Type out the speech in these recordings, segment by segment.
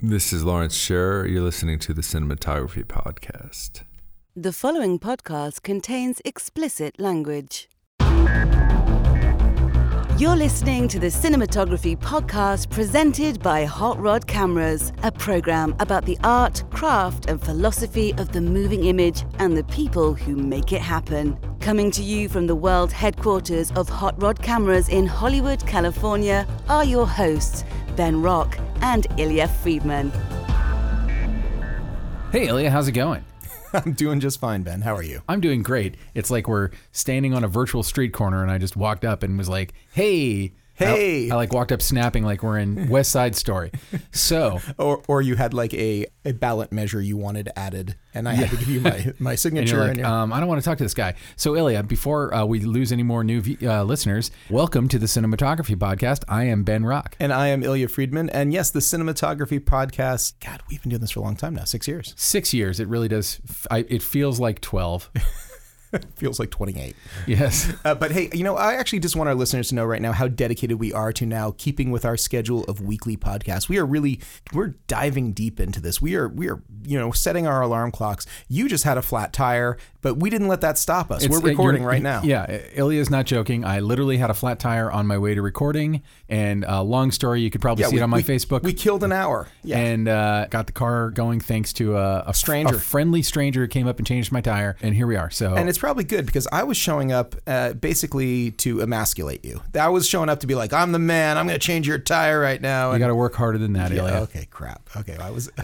This is Lawrence Sher. You're listening to the Cinematography Podcast. The following podcast contains explicit language. You're listening to the Cinematography Podcast presented by Hot Rod Cameras, a program about the art, craft, and philosophy of the moving image and the people who make it happen. Coming to you from the world headquarters of Hot Rod Cameras in Hollywood, California, are your hosts, Ben Rock and Illya Friedman. Hey, Illya, how's it going? I'm doing just fine, Ben. How are you? I'm doing great. It's like we're standing on a virtual street corner, and I just walked up and was like, "Hey." Hey. I, I like walked up snapping like we're in West Side Story. So, Or, or you had like a, a ballot measure you wanted added, and I had to give you my, my and signature. you're like, you're- um, I don't want to talk to this guy. So, Illya, before uh, we lose any more new uh, listeners, welcome to the Cinematography Podcast. I am Ben Rock. and I am Illya Friedman. And yes, the Cinematography Podcast. God, we've been doing this for a long time now six years. Six years. It really does. I, it feels like 12. Feels like 28. Yes. Uh, but hey, you know, I actually just want our listeners to know right now how dedicated we are to now keeping with our schedule of weekly podcasts. We are really we're diving deep into this. We are we are you know setting our alarm clocks. You just had a flat tire, but we didn't let that stop us. It's- we're uh, recording right now. Yeah, Illya's not joking. I literally had a flat tire on my way to recording, and uh, long story, you could probably see we, it on my we- Facebook. We killed an hour. Yeah. and uh, got the car going thanks to a, a Stranger. a friendly stranger who came up and changed my tire, and here we are. So And it's probably good because I was showing up uh, basically to emasculate you. I was showing up to be like, I'm the man. I'm going to change your tire right now. you got to work harder than that, Yeah, Illya. okay, crap. Okay, I was.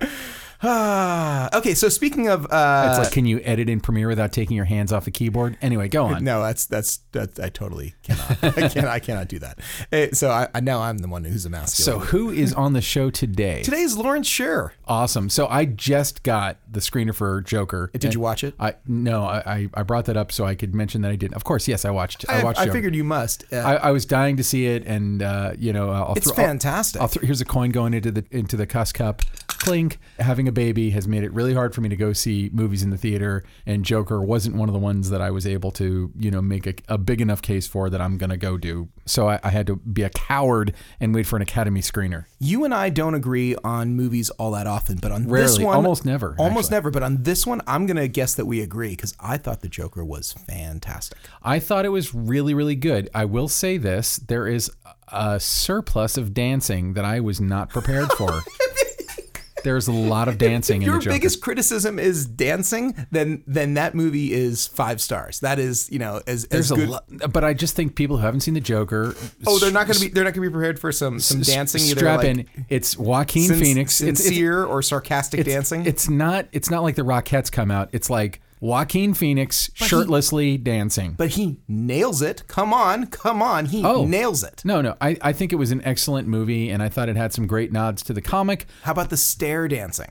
Ah, okay, so speaking of, uh, It's like, can you edit in Premiere without taking your hands off the keyboard? Anyway, go on. no, that's that's that I totally cannot. I. I cannot do that. Eh, So I, I now I'm the one who's a mouse. So who is on the show today? today is Lawrence Sher. Awesome. So I just got the screener for Joker. Did you watch it? I no, I, I brought that up so I could mention that I did. Of course, yes, I watched. I, I, watched. I Joker. figured you must. Uh, I, I was dying to see it, and uh, you know, I'll It's throw, I'll- fantastic. I'll, throw, here's a coin going into the into the cuss cup. Clink. Having a baby has made it really hard for me to go see movies in the theater, and Joker wasn't one of the ones that I was able to, you know, make a, a big enough case for that I'm gonna go do. So I, I had to be a coward and wait for an Academy screener. you and I don't agree on movies all that often, but on this Rarely. one, Almost never, almost actually. never. But on this one, I'm gonna guess that we agree because I thought the Joker was fantastic. I thought it was really, really good. I will say this: there is a surplus of dancing that I was not prepared for. There's a lot of dancing in Your the Joker. Your biggest criticism is dancing, then then that movie is five stars. That is, you know, as, There's as a good. lot, but I just think people who haven't seen the Joker. Oh, they're not going to be. They're not going to be prepared for some some dancing. either Strap like in. It's Joaquin sin- Phoenix. It's- it's- sincere or sarcastic it's, dancing. It's not. It's not like the Rockettes come out. It's like Joaquin Phoenix he- shirtlessly dancing. but he nails it. Come on, come on. He Oh. nails it. no, no. I, I think it was an excellent movie, and I thought it had some great nods to the comic. How about the stair dancing?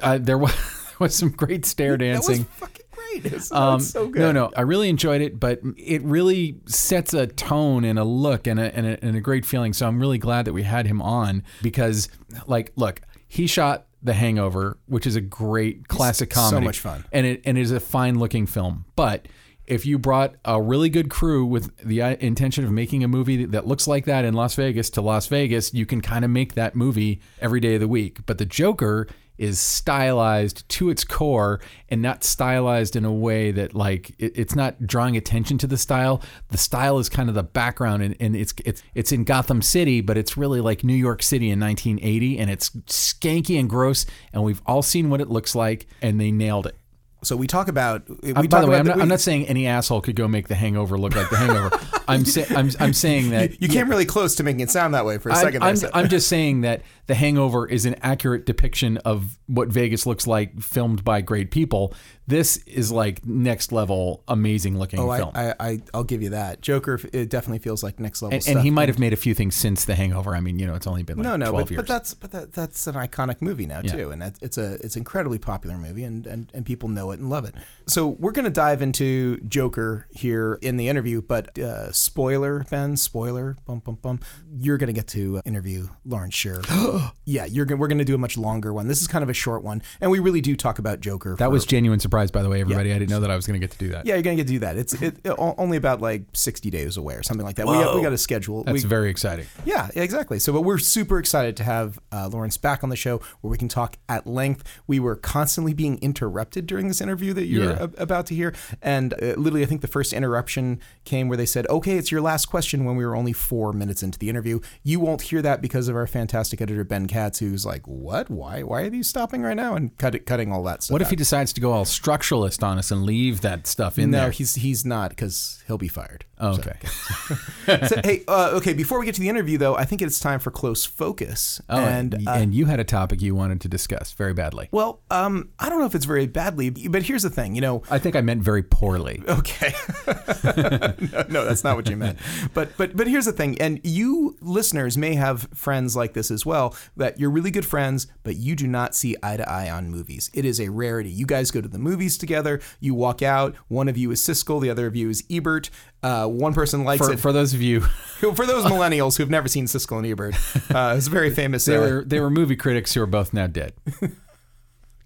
Uh, there was, was some great stair dancing. That was fucking great. It's, Um, so good. No, no, I really enjoyed it, but it really sets a tone and a look and a, and a, and a great feeling. So I'm really glad that we had him on because, like, look, he shot The Hangover, which is a great classic so comedy, much fun. and it and it is a fine looking film. But if you brought a really good crew with the uh, intention of making a movie that looks like that in Las Vegas to Las Vegas, you can kind of make that movie every day of the week. But the Joker is stylized to its core and not stylized in a way that like it, it's not drawing attention to the style. The style is kind of the background and, and it's it's it's in Gotham City, but it's really like New York City in 1980 and it's skanky and gross and we've all seen what it looks like and they nailed it. So we talk about. We Uh, talk by the way, about I'm not, we- I'm not saying any asshole could go make The Hangover look like The Hangover. I'm, sa- I'm I'm saying that You came really close to making it sound that way for a I'm, second. there, I'm, so- I'm just saying that The Hangover is an accurate depiction of what Vegas looks like, filmed by great people. This is like next level, amazing looking Oh, I, film. I, I, I'll give you that. Joker, it definitely feels like next level and, stuff. and he might have made a few things since The Hangover. I mean, you know, it's only been like no, no, 12 but, years. but that's but that, that's an iconic movie now too, and that, it's a it's an incredibly popular movie, and, and and people know it and love it. So we're gonna dive into Joker here in the interview, but uh, spoiler, Ben, spoiler, bum bum bum. You're gonna get to interview Lawrence Sher. yeah, you're gonna, we're gonna do a much longer one. This is kind of a short one, and we really do talk about Joker. That for- was genuine surprise, by the way, everybody. I didn't know that I was going to get to do that. yeah, you're gonna get to do that. It's it, it- only about like 60 days away or something like that. We got, we got a schedule. That's we, very exciting. yeah, exactly. So, but we're super excited to have uh, Lawrence back on the show where we can talk at length. We were constantly being interrupted during this interview that you're Yeah. a- about to hear, and uh, literally, I think the first interruption came where they said, "Okay, it's your last question." When we were only four minutes into the interview, you won't hear that because of our fantastic editor Ben Katz, who's like, "What? Why? Why are these stopping right now?" and cut it, cutting all that stuff. What if out. he decides to go all structuralist on us and leave that stuff in no, there? he's he's not because he'll be fired. Oh, okay. So, hey, uh, okay. Before we get to the interview, though, I think it's time for close focus. Oh, and and, uh, and you had a topic you wanted to discuss very badly. Well, um, I don't know if it's very badly, but here's the thing, you know. I think I meant very poorly. Okay, no, no, that's not what you meant. But but but here's the thing, and you listeners may have friends like this as well. That you're really good friends, but you do not see eye to eye on movies. It is a rarity. You guys go to the movies together. You walk out. One of you is Siskel, the other of you is Ebert. Uh, one person likes For, it. for those of you, For those millennials who've never seen Siskel and Ebert, uh, it's a very famous. they uh, were they were movie critics who are both now dead.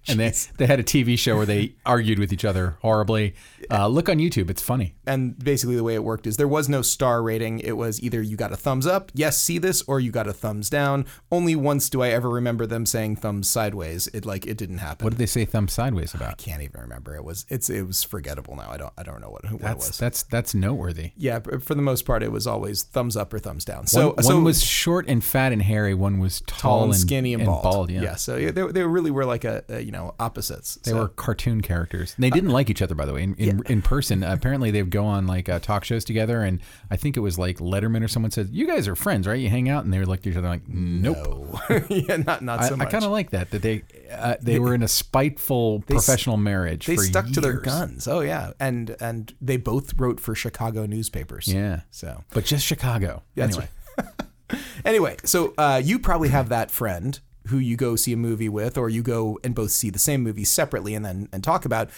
and they they had a TV show where they argued with each other horribly. Uh, look on YouTube; it's funny. and basically the way it worked is there was no star rating. It was either you got a thumbs up, yes, see this, or you got a thumbs down. Only once do I ever remember them saying thumbs sideways. It like it didn't happen. What did they say thumbs sideways about? I can't even remember. It was it's it was forgettable now. I don't I don't know what, what it was. that's that's noteworthy. yeah, for the most part, it was always thumbs up or thumbs down. So one, so was short and fat and hairy. One was tall, tall and skinny and, bald. yeah. so yeah, they, they really were like a, a you know opposites. They So- were cartoon characters. They didn't like each other, by the way. In in, in person, apparently they would go on like uh, talk shows together, and I think it was like Letterman or someone said, "You guys are friends, right? You hang out," and they would look at each other like, "Nope." No. yeah, not not I, so much. I kind of like that that they uh, they were in a spiteful professional marriage. they for stuck to their guns. Oh yeah, and and they both wrote for Chicago newspapers. Yeah, So but just Chicago. That's anyway, anyway, so uh, you probably have that friend who you go see a movie with, or you go and both see the same movie separately and then and talk about.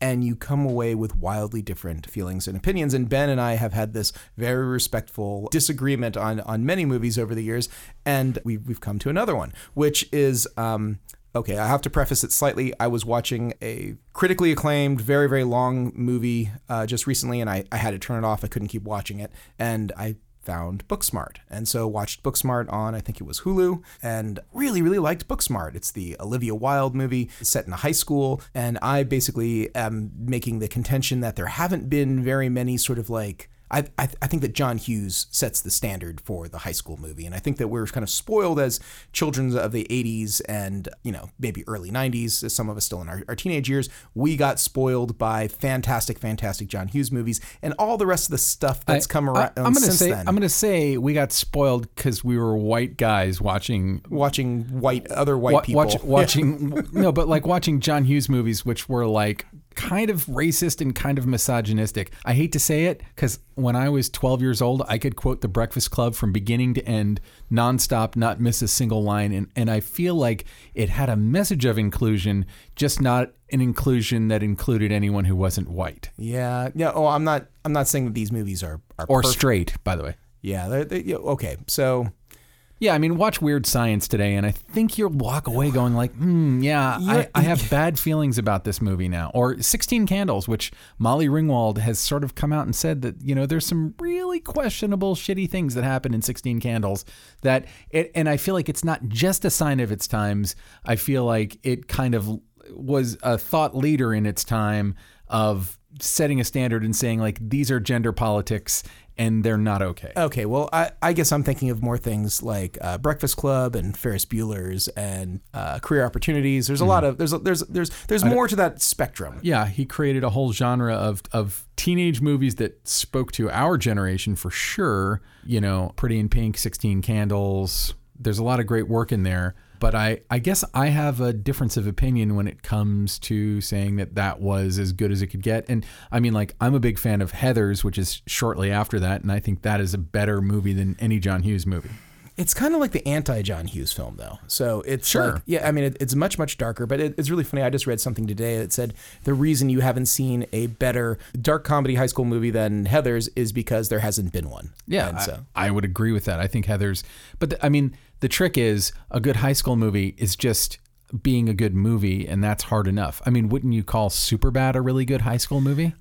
And you come away with wildly different feelings and opinions. And Ben and I have had this very respectful disagreement on on many movies over the years, and we've we've come to another one, which is um, okay. I have to preface it slightly. I was watching a critically acclaimed, very very long movie uh, just recently, and I I had to turn it off. I couldn't keep watching it, and I found Booksmart. And so watched Booksmart on, I think it was Hulu, and really, really liked Booksmart. It's the Olivia Wilde movie set in a high school. And I basically am making the contention that there haven't been very many sort of like I, I, I think that John Hughes sets the standard for the high school movie. And I think that we're kind of spoiled as children of the 80s and, you know, maybe early 90s, as some of us still in our, our teenage years. We got spoiled by fantastic, fantastic John Hughes movies and all the rest of the stuff that's come around I, am gonna since say then. I'm gonna say we got spoiled because we were white guys watching watching white, other white wa- people. watch, watching no, but like watching John Hughes movies, which were like kind of racist and kind of misogynistic. I hate to say it because when I was 12 years old, I could quote The Breakfast Club from beginning to end, nonstop, not miss a single line, and and I feel like it had a message of inclusion, just not an inclusion that included anyone who wasn't white Yeah, yeah. Oh, I'm not. I'm not saying that these movies are are or perfect. straight. By the way. Yeah, they're, they yeah, okay. So Yeah, I mean, watch Weird Science today, and I think you'll walk away going like, hmm, yeah, I, I have bad feelings about this movie now. Or 16 Candles, which Molly Ringwald has sort of come out and said that, you know, there's some really questionable, shitty things that happen in 16 Candles that it, and I feel like it's not just a sign of its times. I feel like it kind of was a thought leader in its time of setting a standard and saying like, these are gender politics and they're not okay. okay, well, I, I guess I'm thinking of more things like uh, Breakfast Club and Ferris Bueller's and uh, Career Opportunities. There's a lot of there's a, there's there's there's more to that spectrum. Yeah, he created a whole genre of of teenage movies that spoke to our generation for sure. You know, Pretty in Pink, Sixteen Candles. There's a lot of great work in there. But I, I guess I have a difference of opinion when it comes to saying that that was as good as it could get. And I mean, like, I'm a big fan of Heathers, which is shortly after that. And I think that is a better movie than any John Hughes movie. It's kind of like the anti John Hughes film, though. So it's Sure. like, yeah, I mean, it, it's much, much darker, but it, it's really funny. I just read something today that said the reason you haven't seen a better dark comedy high school movie than Heather's is because there hasn't been one. Yeah, And I- so I, would agree with that. I think Heather's, but the, I mean, the trick is a good high school movie is just being a good movie, and that's hard enough. I mean, wouldn't you call Superbad a really good high school movie?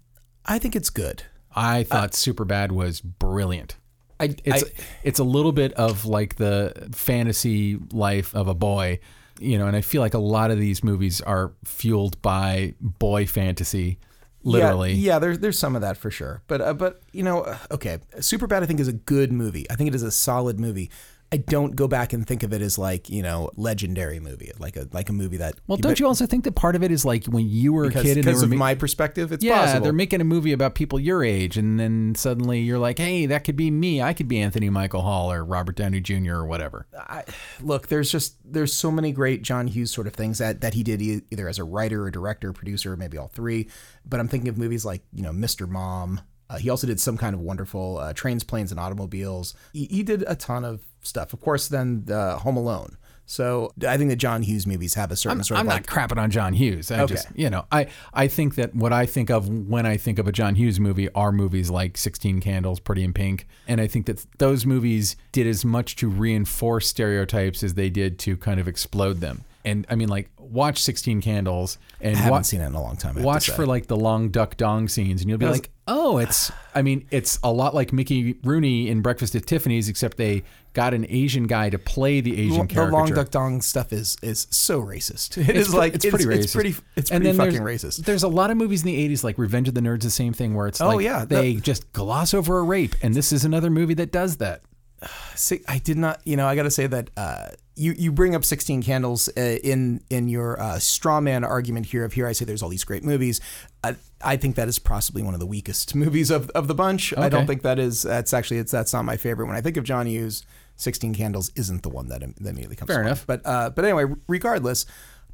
I think it's good. I thought Superbad was brilliant. I, It's I, it's a little bit of like the fantasy life of a boy, you know, and I feel like a lot of these movies are fueled by boy fantasy, literally. Yeah, yeah there's there's some of that for sure. But uh, but you know, uh, okay, Superbad I think is a good movie. I think it is a solid movie. I don't go back and think of it as like you know legendary movie, like a like a movie that. Well, don't you also think that part of it is like when you were a kid and they because were of ma- my perspective, it's yeah, possible. they're making a movie about people your age, and then suddenly you're like, hey, that could be me. I could be Anthony Michael Hall or Robert Downey Jr. or whatever. I, look, there's just there's so many great John Hughes sort of things that that he did e- either as a writer or director, or producer, maybe all three. But I'm thinking of movies like you know Mr. Mom. Uh, he also did some kind of wonderful uh, trains, planes, and automobiles. He, he did a ton of stuff. Of course, then uh, Home Alone. So I think that John Hughes movies have a certain I'm, sort I'm of not like crapping on John Hughes. I Okay. just, you know, I, I think that what I think of when I think of a John Hughes movie are movies like 16 Candles, Pretty in Pink. And I think that those movies did as much to reinforce stereotypes as they did to kind of explode them. And I mean, like, watch 16 Candles and I haven't wa- seen it in a long time. I have to watch for like the Long Duk Dong scenes and you'll be was- like oh it's i mean it's a lot like mickey rooney in breakfast at tiffany's except they got an asian guy to play the asian character. the Long Duk Dong stuff is is so racist. It is pre- like it's pretty racist. It's pretty it's And pretty fucking there's, racist. There's a lot of movies in the 80s like Revenge of the Nerds, the same thing where it's Oh, like yeah, they just gloss over a rape, and this is another movie that does that. See, I did not. You know, I got to say that uh, you you bring up Sixteen Candles uh, in in your uh, straw man argument here. Of here, I say there's all these great movies. I, I think that is possibly one of the weakest movies of, of the bunch. I don't think that is. That's actually it's that's not my favorite. When I think of John Hughes, Sixteen Candles isn't the one that, that immediately comes. Fair to mind. enough. But uh, but anyway, regardless,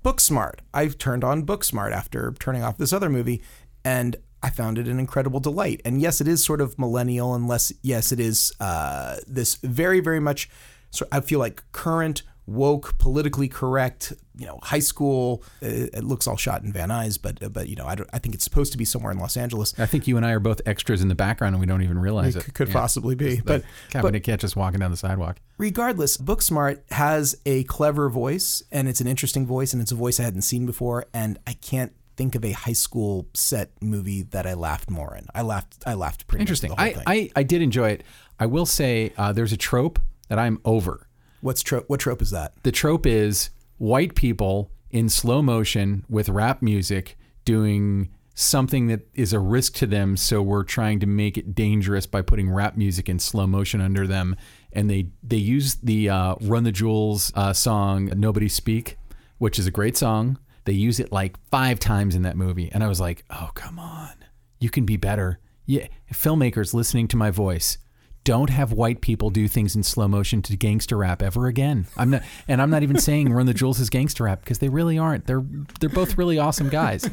Booksmart. I've turned on Booksmart after turning off this other movie, and I found it an incredible delight. And yes, it is sort of millennial, unless yes, it is uh, this very very much. So I feel like current woke, politically correct. You know, high school. It looks all shot in Van Nuys, but but you know, I don't. I think it's supposed to be somewhere in Los Angeles. I think you and I are both extras in the background and we don't even realize it. It could Yeah. possibly be, but Captain to catch us walking down the sidewalk. regardless, Booksmart has a clever voice and it's an interesting voice and it's a voice I hadn't seen before and I can't think of a high school set movie that I laughed more in. I laughed I laughed pretty Interesting. much the whole I. I, I did enjoy it. I will say uh, there's a trope that I'm over. What's trope what trope is that? the trope is white people in slow motion with rap music doing something that is a risk to them so we're trying to make it dangerous by putting rap music in slow motion under them. And they they use the uh, run the jewels uh, song nobody speak which is a great song. They use it like five times in that movie. And i was like oh come on. You can be better. Yeah filmmakers listening to my voice don't have white people do things in slow motion to gangster rap ever again. I'm not, and I'm not even saying Run the Jewels is gangster rap because they really aren't. They're they're both really awesome guys.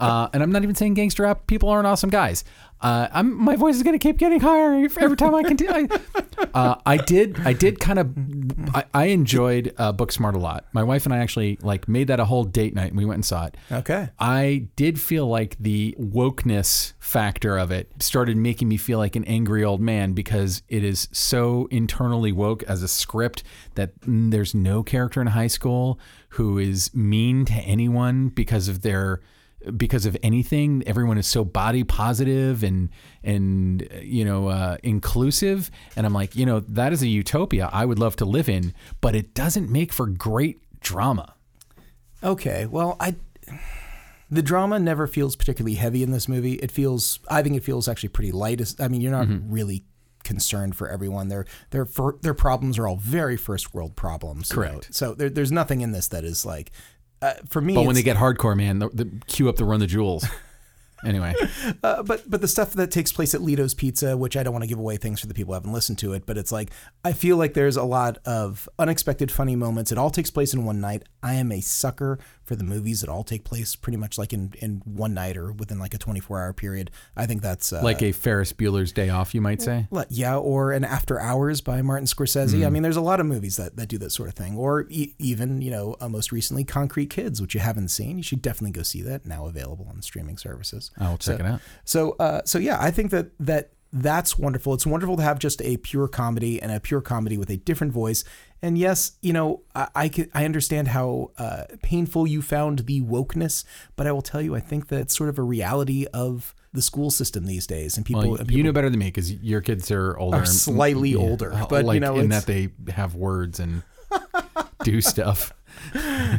Uh, and I'm not even saying gangster rap people aren't awesome guys. Uh, I'm my voice is gonna keep getting higher every time I continue. Uh, I did I did kind of I, I enjoyed uh, Booksmart a lot. My wife and I actually like made that a whole date night and we went and saw it. Okay. I did feel like the wokeness factor of it started making me feel like an angry old man because it is so internally woke as a script that mm, there's no character in high school who is mean to anyone because of their because of anything everyone is so body positive and and you know uh, inclusive and i'm like you know that is a utopia i would love to live in but it doesn't make for great drama Okay. Well, I the drama never feels particularly heavy in this movie. It feels I think it feels actually pretty light. I mean, you're not Mm-hmm. really concerned for everyone. Their their their problems are all very first world problems. you know. Correct. So there, there's nothing in this that is like uh, for me. but when they get hardcore man the, the cue up the run the jewels Anyway, Uh, but but the stuff that takes place at Lito's Pizza, which I don't want to give away things for the people who haven't listened to it, but it's like I feel like there's a lot of unexpected funny moments. It all takes place in one night. I am a sucker for the movies that all take place pretty much like in, in one night or within like a 24 hour period. I think that's uh, like a Ferris Bueller's Day Off, you might say. yeah, or an After Hours by Martin Scorsese. I mean, there's a lot of movies that, that do that sort of thing. Or e- even, you know, uh, most recently, Concrete Kids, which you haven't seen. You should definitely go see that. Now available on streaming services. I'll check So- it out. So, uh, so yeah, I think that that that's wonderful. It's wonderful to have just a pure comedy and a pure comedy with a different voice. And yes, you know, I I, can, I understand how uh, painful you found the wokeness, but I will tell you, I think that it's sort of a reality of the school system these days, and people, Well, and you know better than me because your kids are older, Are and- slightly older, but, you know, in that they have words and do stuff.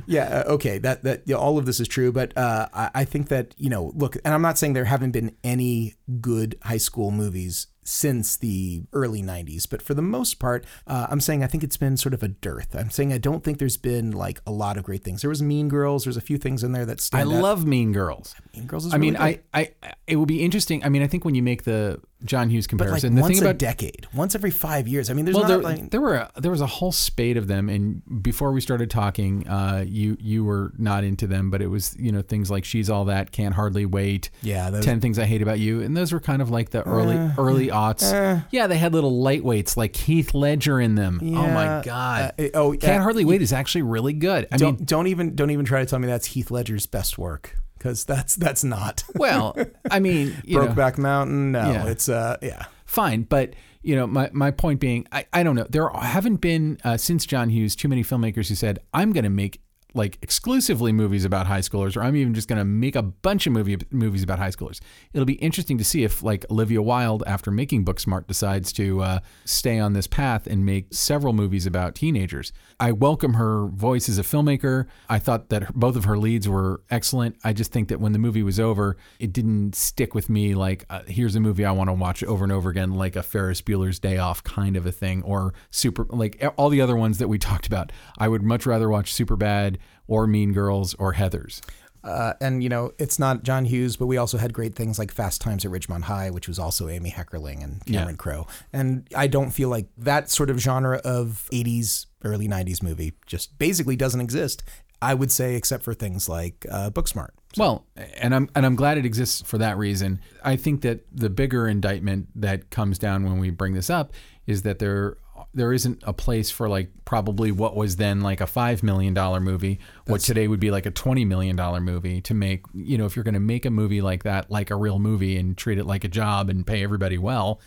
yeah uh, okay that that yeah, all of this is true but uh, I, I think that you know look and i'm not saying there haven't been any good high school movies since the early 90s but for the most part uh, i'm saying i think it's been sort of a dearth i'm saying i don't think there's been like a lot of great things there was mean girls there's a few things in there that I stand out. I love Mean Girls. mean girls is I mean, good. I, I, it will be interesting. I mean, I think when you make the John Hughes but like comparison, the once thing a decade once every five years i mean there's well, not there, like there were there was a whole spate of them, and before we started talking, uh, you you were not into them, but it was you know things like She's All That, Can't Hardly Wait, Yeah, those- Ten Things I Hate About You, and those were kind of like the early early aughts. yeah, they had little lightweights like Heath Ledger in them. oh my god! uh, oh, Can't yeah, Hardly Wait is actually really good. I don't mean, don't even don't even try to tell me that's heath ledger's best work because that's that's not well, I mean, know, Brokeback Mountain. No, Yeah. it's uh, yeah. fine. But you know, my my point being, I, I don't know. There haven't been uh, since John Hughes too many filmmakers who said I'm going to make like exclusively movies about high schoolers, or I'm even just going to make a bunch of movie movies about high schoolers. It'll be interesting to see if like Olivia Wilde, after making Booksmart, decides to uh, stay on this path and make several movies about teenagers. I welcome her voice as a filmmaker. I thought that her, both of her leads were excellent. I just think that when the movie was over, it didn't stick with me like uh, here's a movie I want to watch over and over again, like a Ferris Bueller's Day Off kind of a thing, or super like all the other ones that we talked about. I would much rather watch Superbad or Mean Girls or Heather's. Uh, and you know, it's not John Hughes, but we also had great things like Fast Times at Ridgemont High, which was also Amy Heckerling and Cameron Yeah. Crowe. And I don't feel like that sort of genre of 80s, early 90s movie just basically doesn't exist. I would say, except for things like uh, Booksmart. Well, and I'm and I'm glad it exists for that reason. I think that the bigger indictment that comes down when we bring this up is that there there isn't a place for like probably what was then like a five million dollar movie, what today would be like a twenty million dollar movie to make. You know, if you're going to make a movie like that, like a real movie, and treat it like a job and pay everybody well,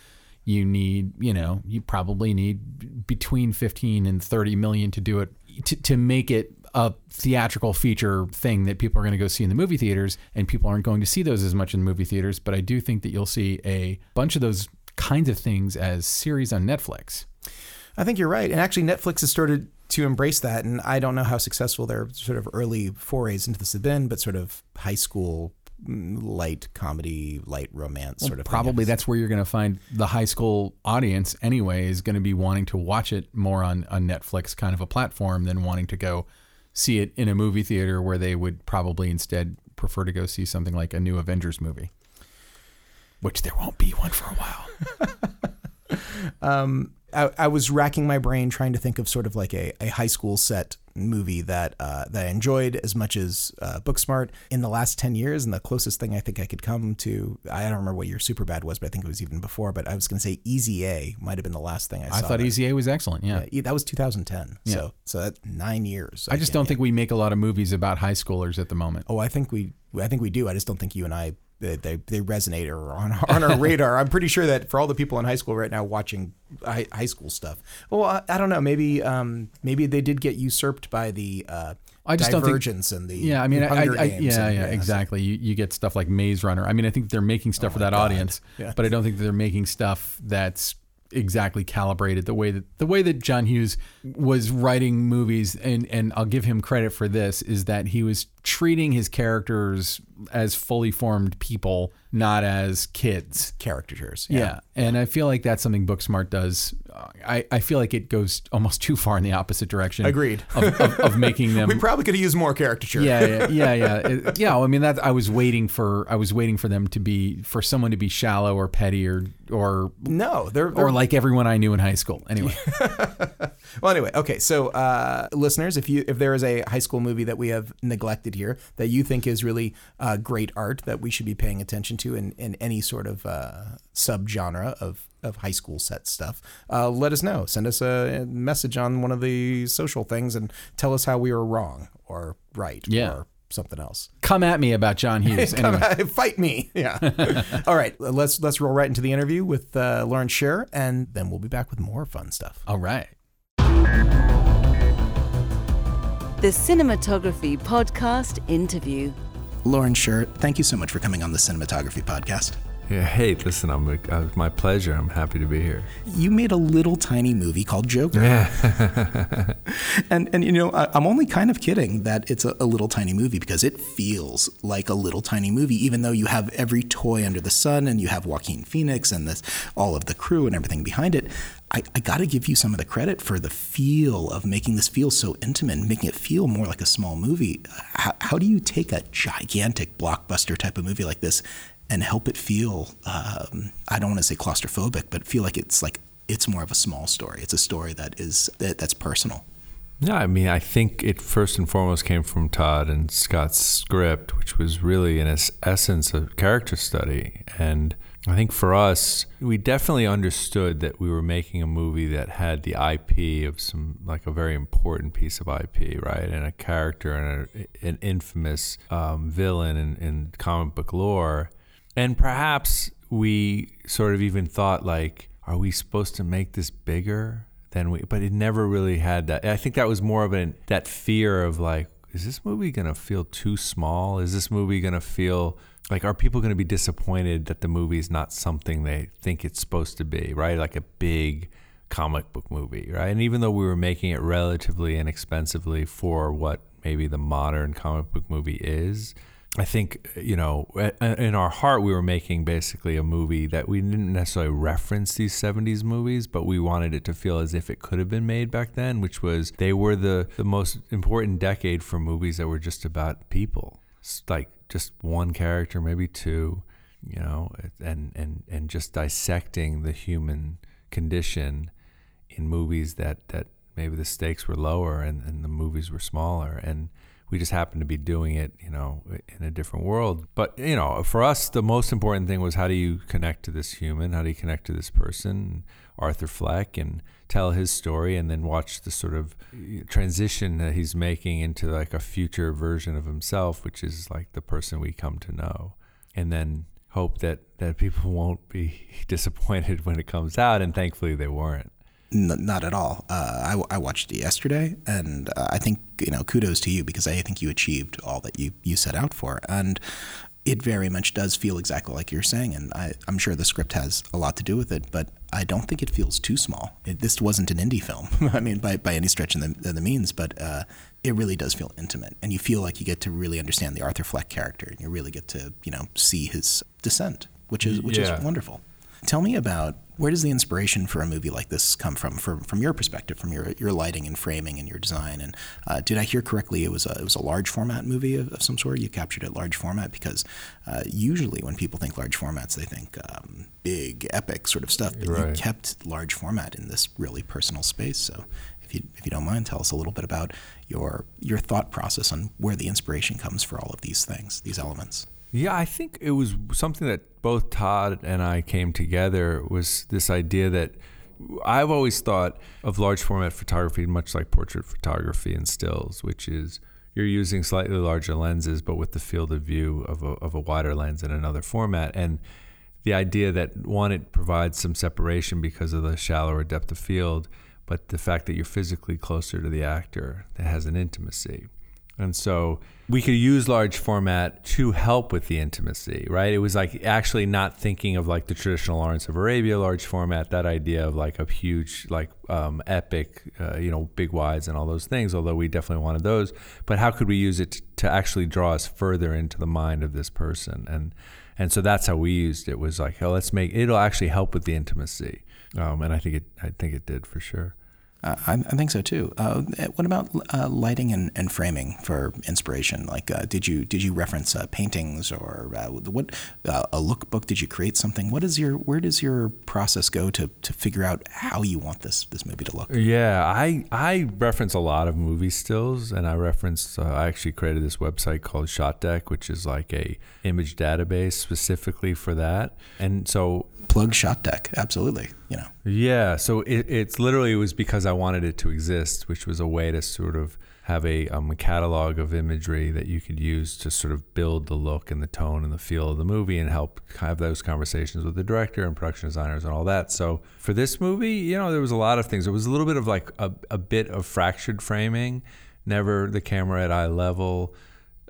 you need you know you probably need between 15 and 30 million to do it to, to make it a theatrical feature thing that people are going to go see in the movie theaters and people aren't going to see those as much in the movie theaters but i do think that you'll see a bunch of those kinds of things as series on netflix I think you're right. And actually, Netflix has started to embrace that. And I don't know how successful their sort of early forays into this have been, but sort of high school mm, light comedy, light romance sort of probably that's where you're going to find the high school audience anyway is going to be wanting to watch it more on a netflix kind of a platform than wanting to go see it in a movie theater where they would probably instead prefer to go see something like a new avengers movie which there won't be one for a while um, I, I was racking my brain trying to think of sort of like a, a high school set movie that uh, that I enjoyed as much as uh, Booksmart in the last ten years, and the closest thing I think I could come to I don't remember what year Superbad was, but I think it was even before. But I was going to say Easy A might have been the last thing I i saw. I thought that- easy a was excellent yeah Yeah, that was 2010. So so that's nine years. I just don't think we make a lot of movies about high schoolers at the moment. Oh, I think we I think we do. I just don't think you and I they, they, they resonate or on on our radar. I'm pretty sure that for all the people in high school right now watching high, high school stuff. Well, I, I don't know. Maybe um maybe they did get usurped by the uh, I just don't think- Divergence and the Yeah, I mean, I, I, I, yeah, and- yeah, so- exactly. You, you get stuff like Maze Runner. I mean, I think they're making stuff for that God. audience, Yeah. but I don't think they're making stuff that's exactly calibrated the way that the way that John Hughes was writing movies. And and I'll give him credit for this is that he was treating his characters as fully formed people, not as kids. caricatures. Yeah. And I feel like that's something Booksmart does I, I feel like it goes almost too far in the opposite direction. Agreed. Of, of, of making them. We probably could have used more caricature. yeah, yeah, yeah, yeah. It- yeah. I mean, that I was waiting for. I was waiting for them to be for someone to be shallow or petty or or No, they're, they're or like everyone I knew in high school. Anyway, Well, anyway, okay. So, uh, listeners, if you if there is a high school movie that we have neglected here that you think is really uh, great art that we should be paying attention to in, in any sort of uh, subgenre of of high school set stuff, uh, let us know. Send us a message on one of the social things and tell us how we were wrong or right Yeah. or something else. come at me about John Hughes. Anyway, Fight me. Yeah. All right. Let's let's roll right into the interview with uh, Lawrence Sher, and then we'll be back with more fun stuff. all right. The Cinematography Podcast interview. Lawrence Sher, thank you so much for coming on the Cinematography Podcast. Yeah, hey, listen, I'm uh, my pleasure. I'm happy to be here. You made a little tiny movie called Joker. Yeah. and, and, you know, I, I'm only kind of kidding that it's a, a little tiny movie because it feels like a little tiny movie, even though you have every toy under the sun and you have Joaquin Phoenix and this, all of the crew and everything behind it. I, I got to give you some of the credit for the feel of making this feel so intimate and making it feel more like a small movie. How, how do you take a gigantic blockbuster type of movie like this and help it feel um, I don't want to say claustrophobic, but feel like it's like it's more of a small story. It's a story that is that, that's personal. Yeah, I mean, I think it first and foremost came from Todd and Scott's script, which was really, in its essence, a character study. And I think for us, we definitely understood that we were making a movie that had the IP of some, like a very important piece of IP, right? And a character and a, an infamous um, villain in, in comic book lore. And perhaps we sort of even thought, like, are we supposed to make this bigger? than we but it never really had that. I think that was more of an that fear of like is this movie to feel too small? Is this movie to feel like are people to be disappointed that the movie is not something they think it's supposed to be right? Like a big comic book movie right? And even though we were making it relatively inexpensively for what maybe the modern comic book movie is I think, uh, you know, in our heart, we were making basically a movie that we didn't necessarily reference these 70s movies, but we wanted it to feel as if it could have been made back then, which was they were the, the most important decade for movies that were just about people. It's like just one character, maybe two, you know, and, and, and just dissecting the human condition in movies that, that maybe the stakes were lower and, and the movies were smaller. And, we just happened to be doing it, you know, in a different world. But you know, for us, the most important thing was how do you connect to this human? How do you connect to this person, Arthur Fleck, and tell his story, and then watch the sort of transition that he's making into like a future version of himself, which is like the person we come to know, and then hope that that people won't be disappointed when it comes out, and thankfully they weren't. N- not at all. Uh, I, I, watched it yesterday, and uh, I think you know kudos to you because I think you achieved all that you you set out for, and it very much does feel exactly like you're saying, and I, am sure the script has a lot to do with it, but I don't think it feels too small. It, this wasn't an indie film, I mean, by by any stretch of the, the means, but uh, it really does feel intimate, and you feel like you get to really understand the Arthur Fleck character, and you really get to you know see his descent, which is which Yeah. is wonderful. Tell me about where does the inspiration for a movie like this come from, from from your perspective, from your your lighting and framing and your design? And uh, did I hear correctly? It was a it was a large format movie of, of some sort. You captured it large format because uh, usually when people think large formats, they think um, big epic sort of stuff. But you kept large format in this really personal space. So. If you, if you don't mind, tell us a little bit about your your thought process on where the inspiration comes for all of these things, these elements. Yeah, I think it was something that both Todd and I came together was this idea that I've always thought of large format photography much like portrait photography and stills, which is you're using slightly larger lenses but with the field of view of a, of a wider lens in another format. And the idea that one, it provides some separation because of the shallower depth of field, but the fact that you're physically closer to the actor that has an intimacy. And so we could use large format to help with the intimacy, right? It was like actually not thinking of like the traditional Lawrence of Arabia large format, that idea of like a huge, like um, epic, uh, you know, big wides and all those things, although we definitely wanted those. But how could we use it to, to actually draw us further into the mind of this person? And, and so that's how we used it was like, oh, let's make, it'll actually help with the intimacy. um, and I think it I think it did for sure. Uh, I, I, think so too. Uh, what about uh, lighting and, and, framing for inspiration? Like, uh, did you did you reference uh, paintings or uh, what a lookbook? Did you create something? What is your where does your process go to, to figure out how you want this this movie to look? Yeah, I I reference a lot of movie stills, and I referenced I actually created this website called ShotDeck, which is like a image database specifically for that. And so plug shot deck, absolutely you know. Yeah so it, it's literally it was because i wanted it to exist which was a way to sort of have a, um, a catalog of imagery that you could use to sort of build the look and the tone and the feel of the movie and help have those conversations with the director and production designers and all that. So for this movie you know there was a lot of things. There was a little bit of like a, a bit of fractured framing never the camera at eye level.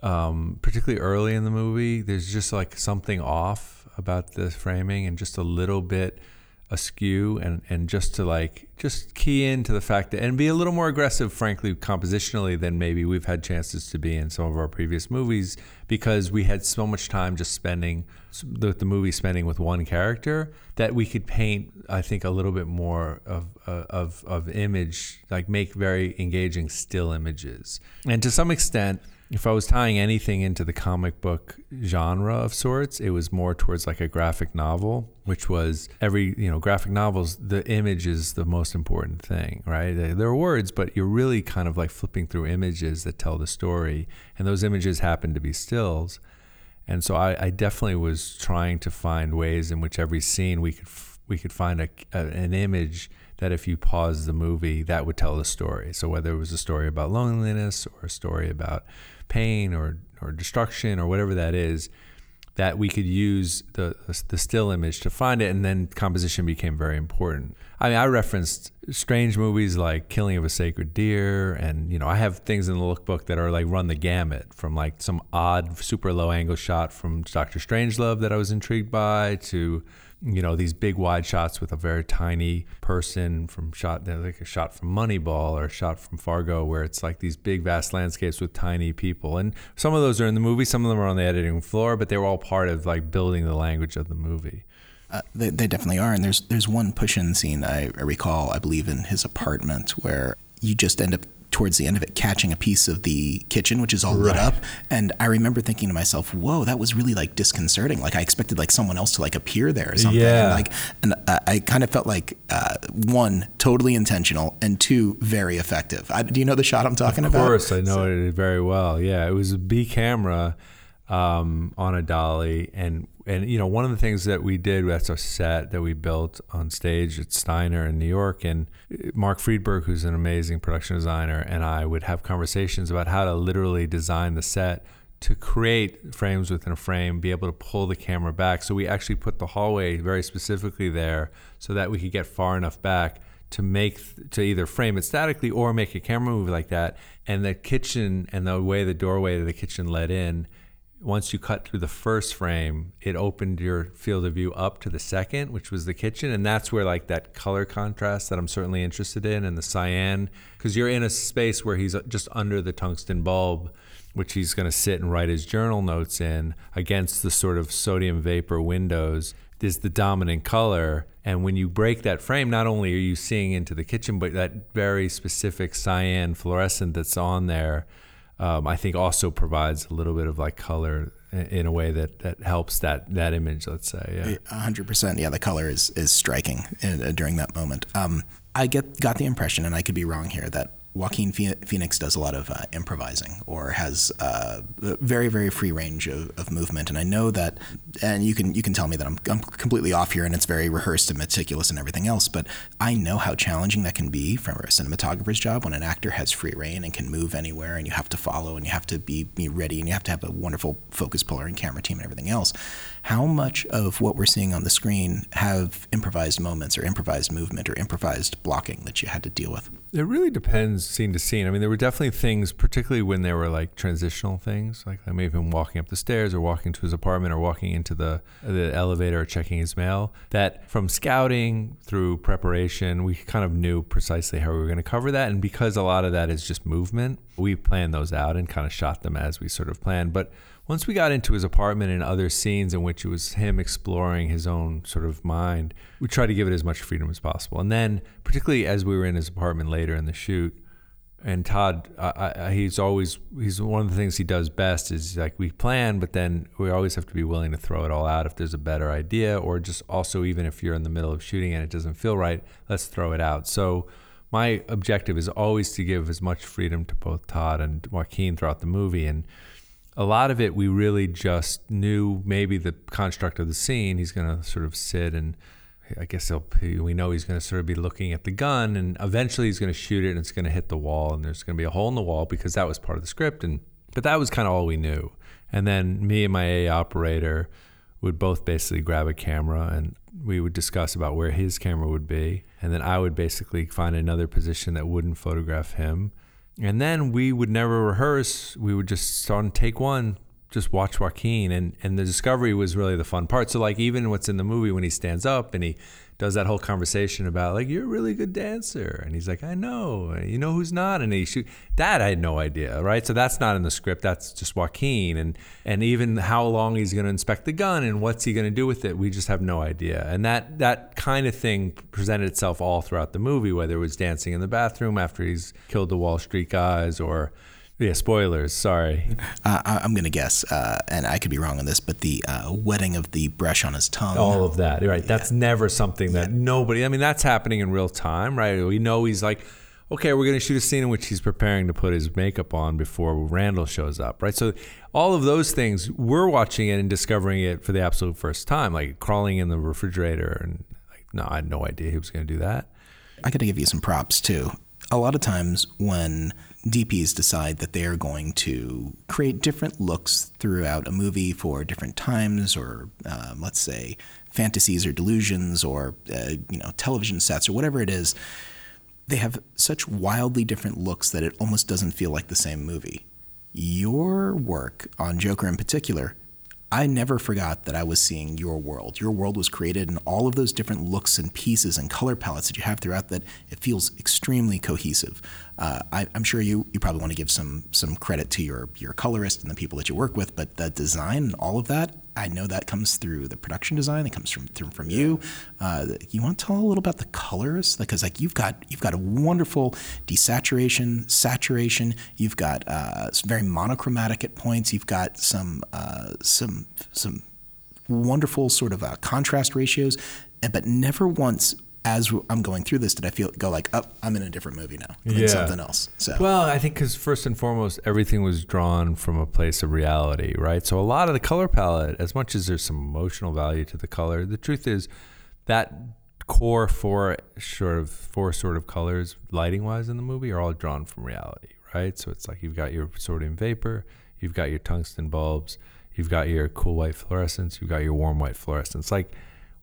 Um, particularly early in the movie there's just like something off about the framing and just a little bit askew and, and just to like just key into the fact that and be a little more aggressive frankly compositionally than maybe we've had chances to be in some of our previous movies because we had so much time just spending the, the movie spending with one character that we could paint I think a little bit more of, uh, of of image like make very engaging still images. And to some extent if I was tying anything into the comic book genre of sorts, it was more towards like a graphic novel, which was every, you know, graphic novels, the image is the most important thing, right? There are words, but you're really kind of like flipping through images that tell the story. And those images happen to be stills. And so I, I definitely was trying to find ways in which every scene we could, we could find a, a an image that if you pause the movie, that would tell the story. So whether it was a story about loneliness or a story about pain or, or destruction or whatever that is, that we could use the, the still image to find it, and then composition became very important. I mean, I referenced strange movies like Killing of a Sacred Deer, and you know, I have things in the lookbook that are like run the gamut from like some odd, super low angle shot from Doctor Strangelove that I was intrigued by to you know these big wide shots with a very tiny person from shot like a shot from Moneyball or a shot from Fargo where it's like these big vast landscapes with tiny people. And some of those are in the movie some of them are on the editing floor but they were all part of like building the language of the movie. Uh, they, they definitely are. And there's there's one push-in scene I, I recall I believe in his apartment where you just end up towards the end of it catching a piece of the kitchen which is all lit up. And i remember thinking to myself whoa that was really like disconcerting. Like i expected like someone else to like appear there or something. Yeah. and like and I, I kind of felt like uh, one totally intentional and two very effective. I, do you know the shot i'm talking about? of course i know so. it very well. Yeah it was a b camera um, on a dolly. And and you know one of the things that we did that's a set that we built on stage at Steiner in New York. And Mark Friedberg who's an amazing production designer and I would have conversations about how to literally design the set to create frames within a frame be able to pull the camera back. So we actually put the hallway very specifically there so that we could get far enough back to make to either frame it statically or make a camera move like that. And the kitchen and the way the doorway to the kitchen led in once you cut through the first frame, it opened your field of view up to the second, which was the kitchen. And that's where, like, that color contrast that I'm certainly interested in and the cyan, because you're in a space where he's uh, just under the tungsten bulb, which he's going to sit and write his journal notes in against the sort of sodium vapor windows is the dominant color. And when you break that frame, not only are you seeing into the kitchen, but that very specific cyan fluorescent that's on there um, I think also provides a little bit of like color in a way that, that helps that that image. Let's say, yeah, hundred percent. Yeah, the color is is striking in, uh, during that moment. Um, I get got the impression, and I could be wrong here, that Joaquin Phoenix does a lot of uh, improvising or has uh, very very free range of, of, movement, and I know that. And you can you can tell me that I'm, I'm completely off here, and it's very rehearsed and meticulous and everything else. But I know how challenging that can be from a cinematographer's job when an actor has free reign and can move anywhere, and you have to follow, and you have to be, be ready, and you have to have a wonderful focus puller and camera team and everything else. How much of what we're seeing on the screen have improvised moments or improvised movement or improvised blocking that you had to deal with? It really depends scene to scene. I mean, there were definitely things, particularly when there were like transitional things, like I may have been walking up the stairs or walking to his apartment or walking into the the elevator or checking his mail. That from scouting through preparation, we kind of knew precisely how we were going to cover that, and because a lot of that is just movement, we planned those out and kind of shot them as we sort of planned. But once we got into his apartment and other scenes in which it was him exploring his own sort of mind, we tried to give it as much freedom as possible. And then, particularly as we were in his apartment later in the shoot, and Todd, I, I, he's always he's one of the things he does best is like we plan, but then we always have to be willing to throw it all out if there's a better idea, or just also even if you're in the middle of shooting and it doesn't feel right, let's throw it out. So my objective is always to give as much freedom to both Todd and Joaquin throughout the movie, and a lot of it we really just knew maybe the construct of the scene. He's going to sort of sit and I guess we know he's going to sort of be looking at the gun, and eventually he's going to shoot it, and it's going to hit the wall, and there's going to be a hole in the wall because that was part of the script, and but that was kind of all we knew. And then me and my A operator would both basically grab a camera, and we would discuss about where his camera would be, and then I would basically find another position that wouldn't photograph him, and then we would never rehearse. We would just start on take one, just watch Joaquin and and the discovery was really the fun part. So like even what's in the movie when he stands up and he does that whole conversation about like you're a really good dancer. And he's like I know. You know who's not? And he shoot that I had no idea right? So that's not in the script. That's just Joaquin. And and even how long he's going to inspect the gun and what's he going to do with it we just have no idea. And that that kind of thing presented itself all throughout the movie whether it was dancing in the bathroom after he's killed the Wall Street guys or yeah, spoilers. Sorry. Uh, I, am going to guess, uh, and I could be wrong on this, but the uh, wetting of the brush on his tongue. All of that, right? Yeah. That's never something that yeah. nobody. I mean, that's happening in real time, right? We know he's like, okay, we're going to shoot a scene in which he's preparing to put his makeup on before Randall shows up, right? So all of those things, we're watching it and discovering it for the absolute first time, like crawling in the refrigerator, and like, no, I had no idea he was going to do that. I got to give you some props too. A lot of times when DPs decide that they are going to create different looks throughout a movie for different times, or um, let's say fantasies or delusions, or uh, you know television sets or whatever it is. They have such wildly different looks that it almost doesn't feel like the same movie. Your work on Joker in particular I never forgot that I was seeing your world. Your world was created in all of those different looks and pieces and color palettes that you have throughout that it feels extremely cohesive. Uh, I, am sure you, you probably want to give some some credit to your your colorist and the people that you work with, but the design and all of that, I know that comes through the production design. It comes from through, from you. Uh, you want to tell a little about the colors because like you've got you've got a wonderful desaturation, saturation. You've got uh, very monochromatic at points. You've got some uh, some some wonderful sort of uh, contrast ratios, but never once as I'm going through this, did I feel go like, oh, I'm in a different movie now, I'm yeah. in something else. So well, I think because first and foremost, everything was drawn from a place of reality, right? So a lot of the color palette, as much as there's some emotional value to the color, the truth is that core four sort of four sort of colors, lighting wise, in the movie, are all drawn from reality, right? So it's like you've got your sodium vapor, you've got your tungsten bulbs, you've got your cool white fluorescence, you've got your warm white fluorescence, like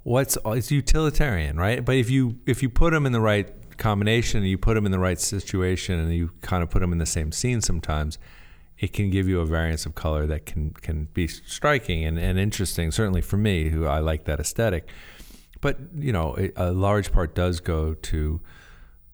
what's it's utilitarian, right? But if you if you put them in the right combination, and you put them in the right situation, and you kind of put them in the same scene, sometimes it can give you a variance of color that can can be striking and, and interesting. Certainly for me, who I like that aesthetic. But you know, a large part does go to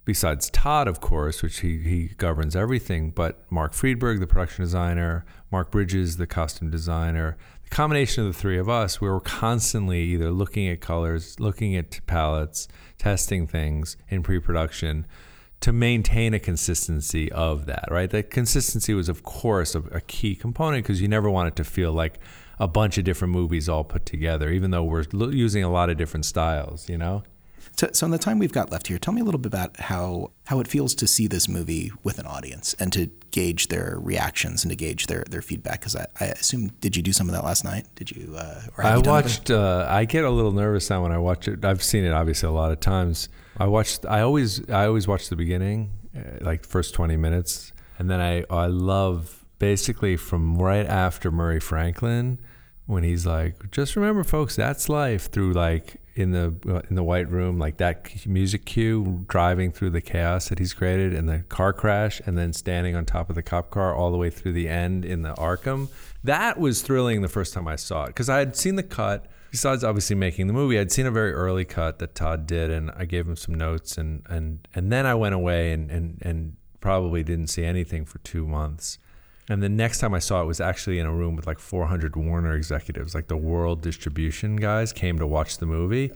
besides Todd, of course, which he, he governs everything, but Mark Friedberg, the production designer, Mark Bridges, the costume designer, combination of the three of us, we were constantly either looking at colors, looking at palettes, testing things in pre-production to maintain a consistency of that, right? That consistency was, of course, a, a key component because you never want it to feel like a bunch of different movies all put together, even though we're lo- using a lot of different styles, you know? So, so, in the time we've got left here, tell me a little bit about how how it feels to see this movie with an audience and to gauge their reactions and to gauge their their feedback. Because I, I assume, did you do some of that last night? Did you? Uh, I you watched. Uh, I get a little nervous now when I watch it. I've seen it obviously a lot of times. I watched. I always. I always watch the beginning, uh, like first twenty minutes, and then I. I love basically from right after Murray Franklin when he's like, just remember, folks, that's life. Through like in the uh, in the white room, like that music cue driving through the chaos that he's created, and the car crash, and then standing on top of the cop car all the way through the end in the Arkham. That was thrilling the first time I saw it because I had seen the cut. Besides obviously making the movie, I'd seen a very early cut that Todd did, and I gave him some notes, and and and then I went away and and and probably didn't see anything for two months. And the next time I saw it was actually in a room with like 400 Warner executives, like the world distribution guys came to watch the movie.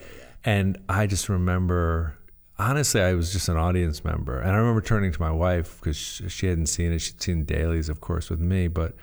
And I just remember, honestly, I was just an audience member. And I remember turning to my wife because she hadn't seen it. She'd seen dailies, of course, with me. But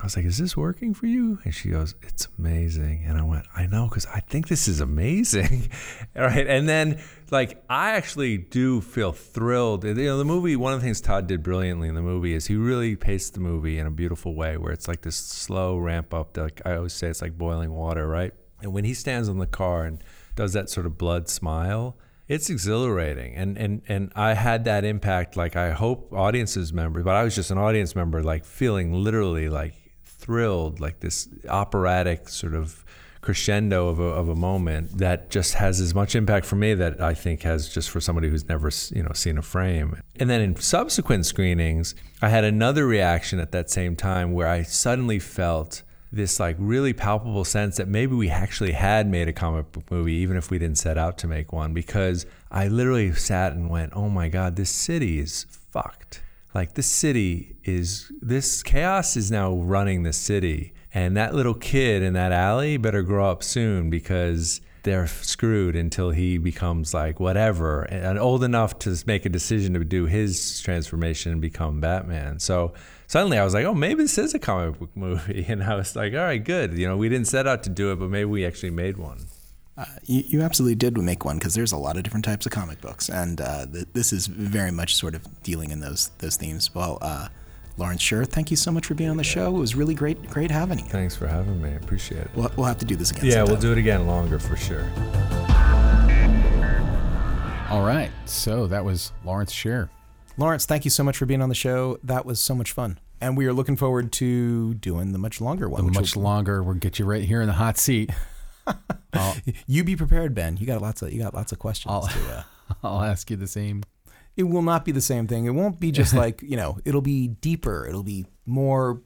I was like, "Is this working for you?" And she goes, "It's amazing." And I went, "I know, because I think this is amazing." All right, and then like I actually do feel thrilled. You know, the movie. One of the things Todd did brilliantly in the movie is he really paced the movie in a beautiful way, where it's like this slow ramp up. To, like I always say, it's like boiling water, right? And when he stands on the car and does that sort of blood smile, it's exhilarating and and and I had that impact like I hope audiences members but I was just an audience member like feeling literally like thrilled like this operatic sort of crescendo of a, of a moment that just has as much impact for me that I think has just for somebody who's never you know seen a frame and then in subsequent screenings I had another reaction at that same time where I suddenly felt this like really palpable sense that maybe we actually had made a comic book movie even if we didn't set out to make one because I literally sat and went, "Oh my god, this city is fucked." Like this city is this chaos is now running the city and that little kid in that alley better grow up soon because they're screwed until he becomes like whatever and old enough to make a decision to do his transformation and become Batman. So suddenly I was like, oh, maybe this is a comic book movie. And I was like, all right, good. You know, we didn't set out to do it, but maybe we actually made one. Uh, you, you, absolutely did make one because there's a lot of different types of comic books, and uh, th- this is very much sort of dealing in those those themes. Well, uh, Lawrence Sher, thank you so much for being on the show. It was really great, great having you. Thanks for having me. I appreciate it. We'll, we'll have to do this again. Yeah, sometime. we'll do it again longer for sure. All right, so that was Lawrence Sher. Lawrence, thank you so much for being on the show. That was so much fun. And we are looking forward to doing the much longer one. The much will... longer. We'll get you right here in the hot seat. you be prepared, Ben. You got lots of you got lots of questions. I'll, to, uh... I'll ask you the same. It will not be the same thing. It won't be just like you know. It'll be deeper. It'll be more.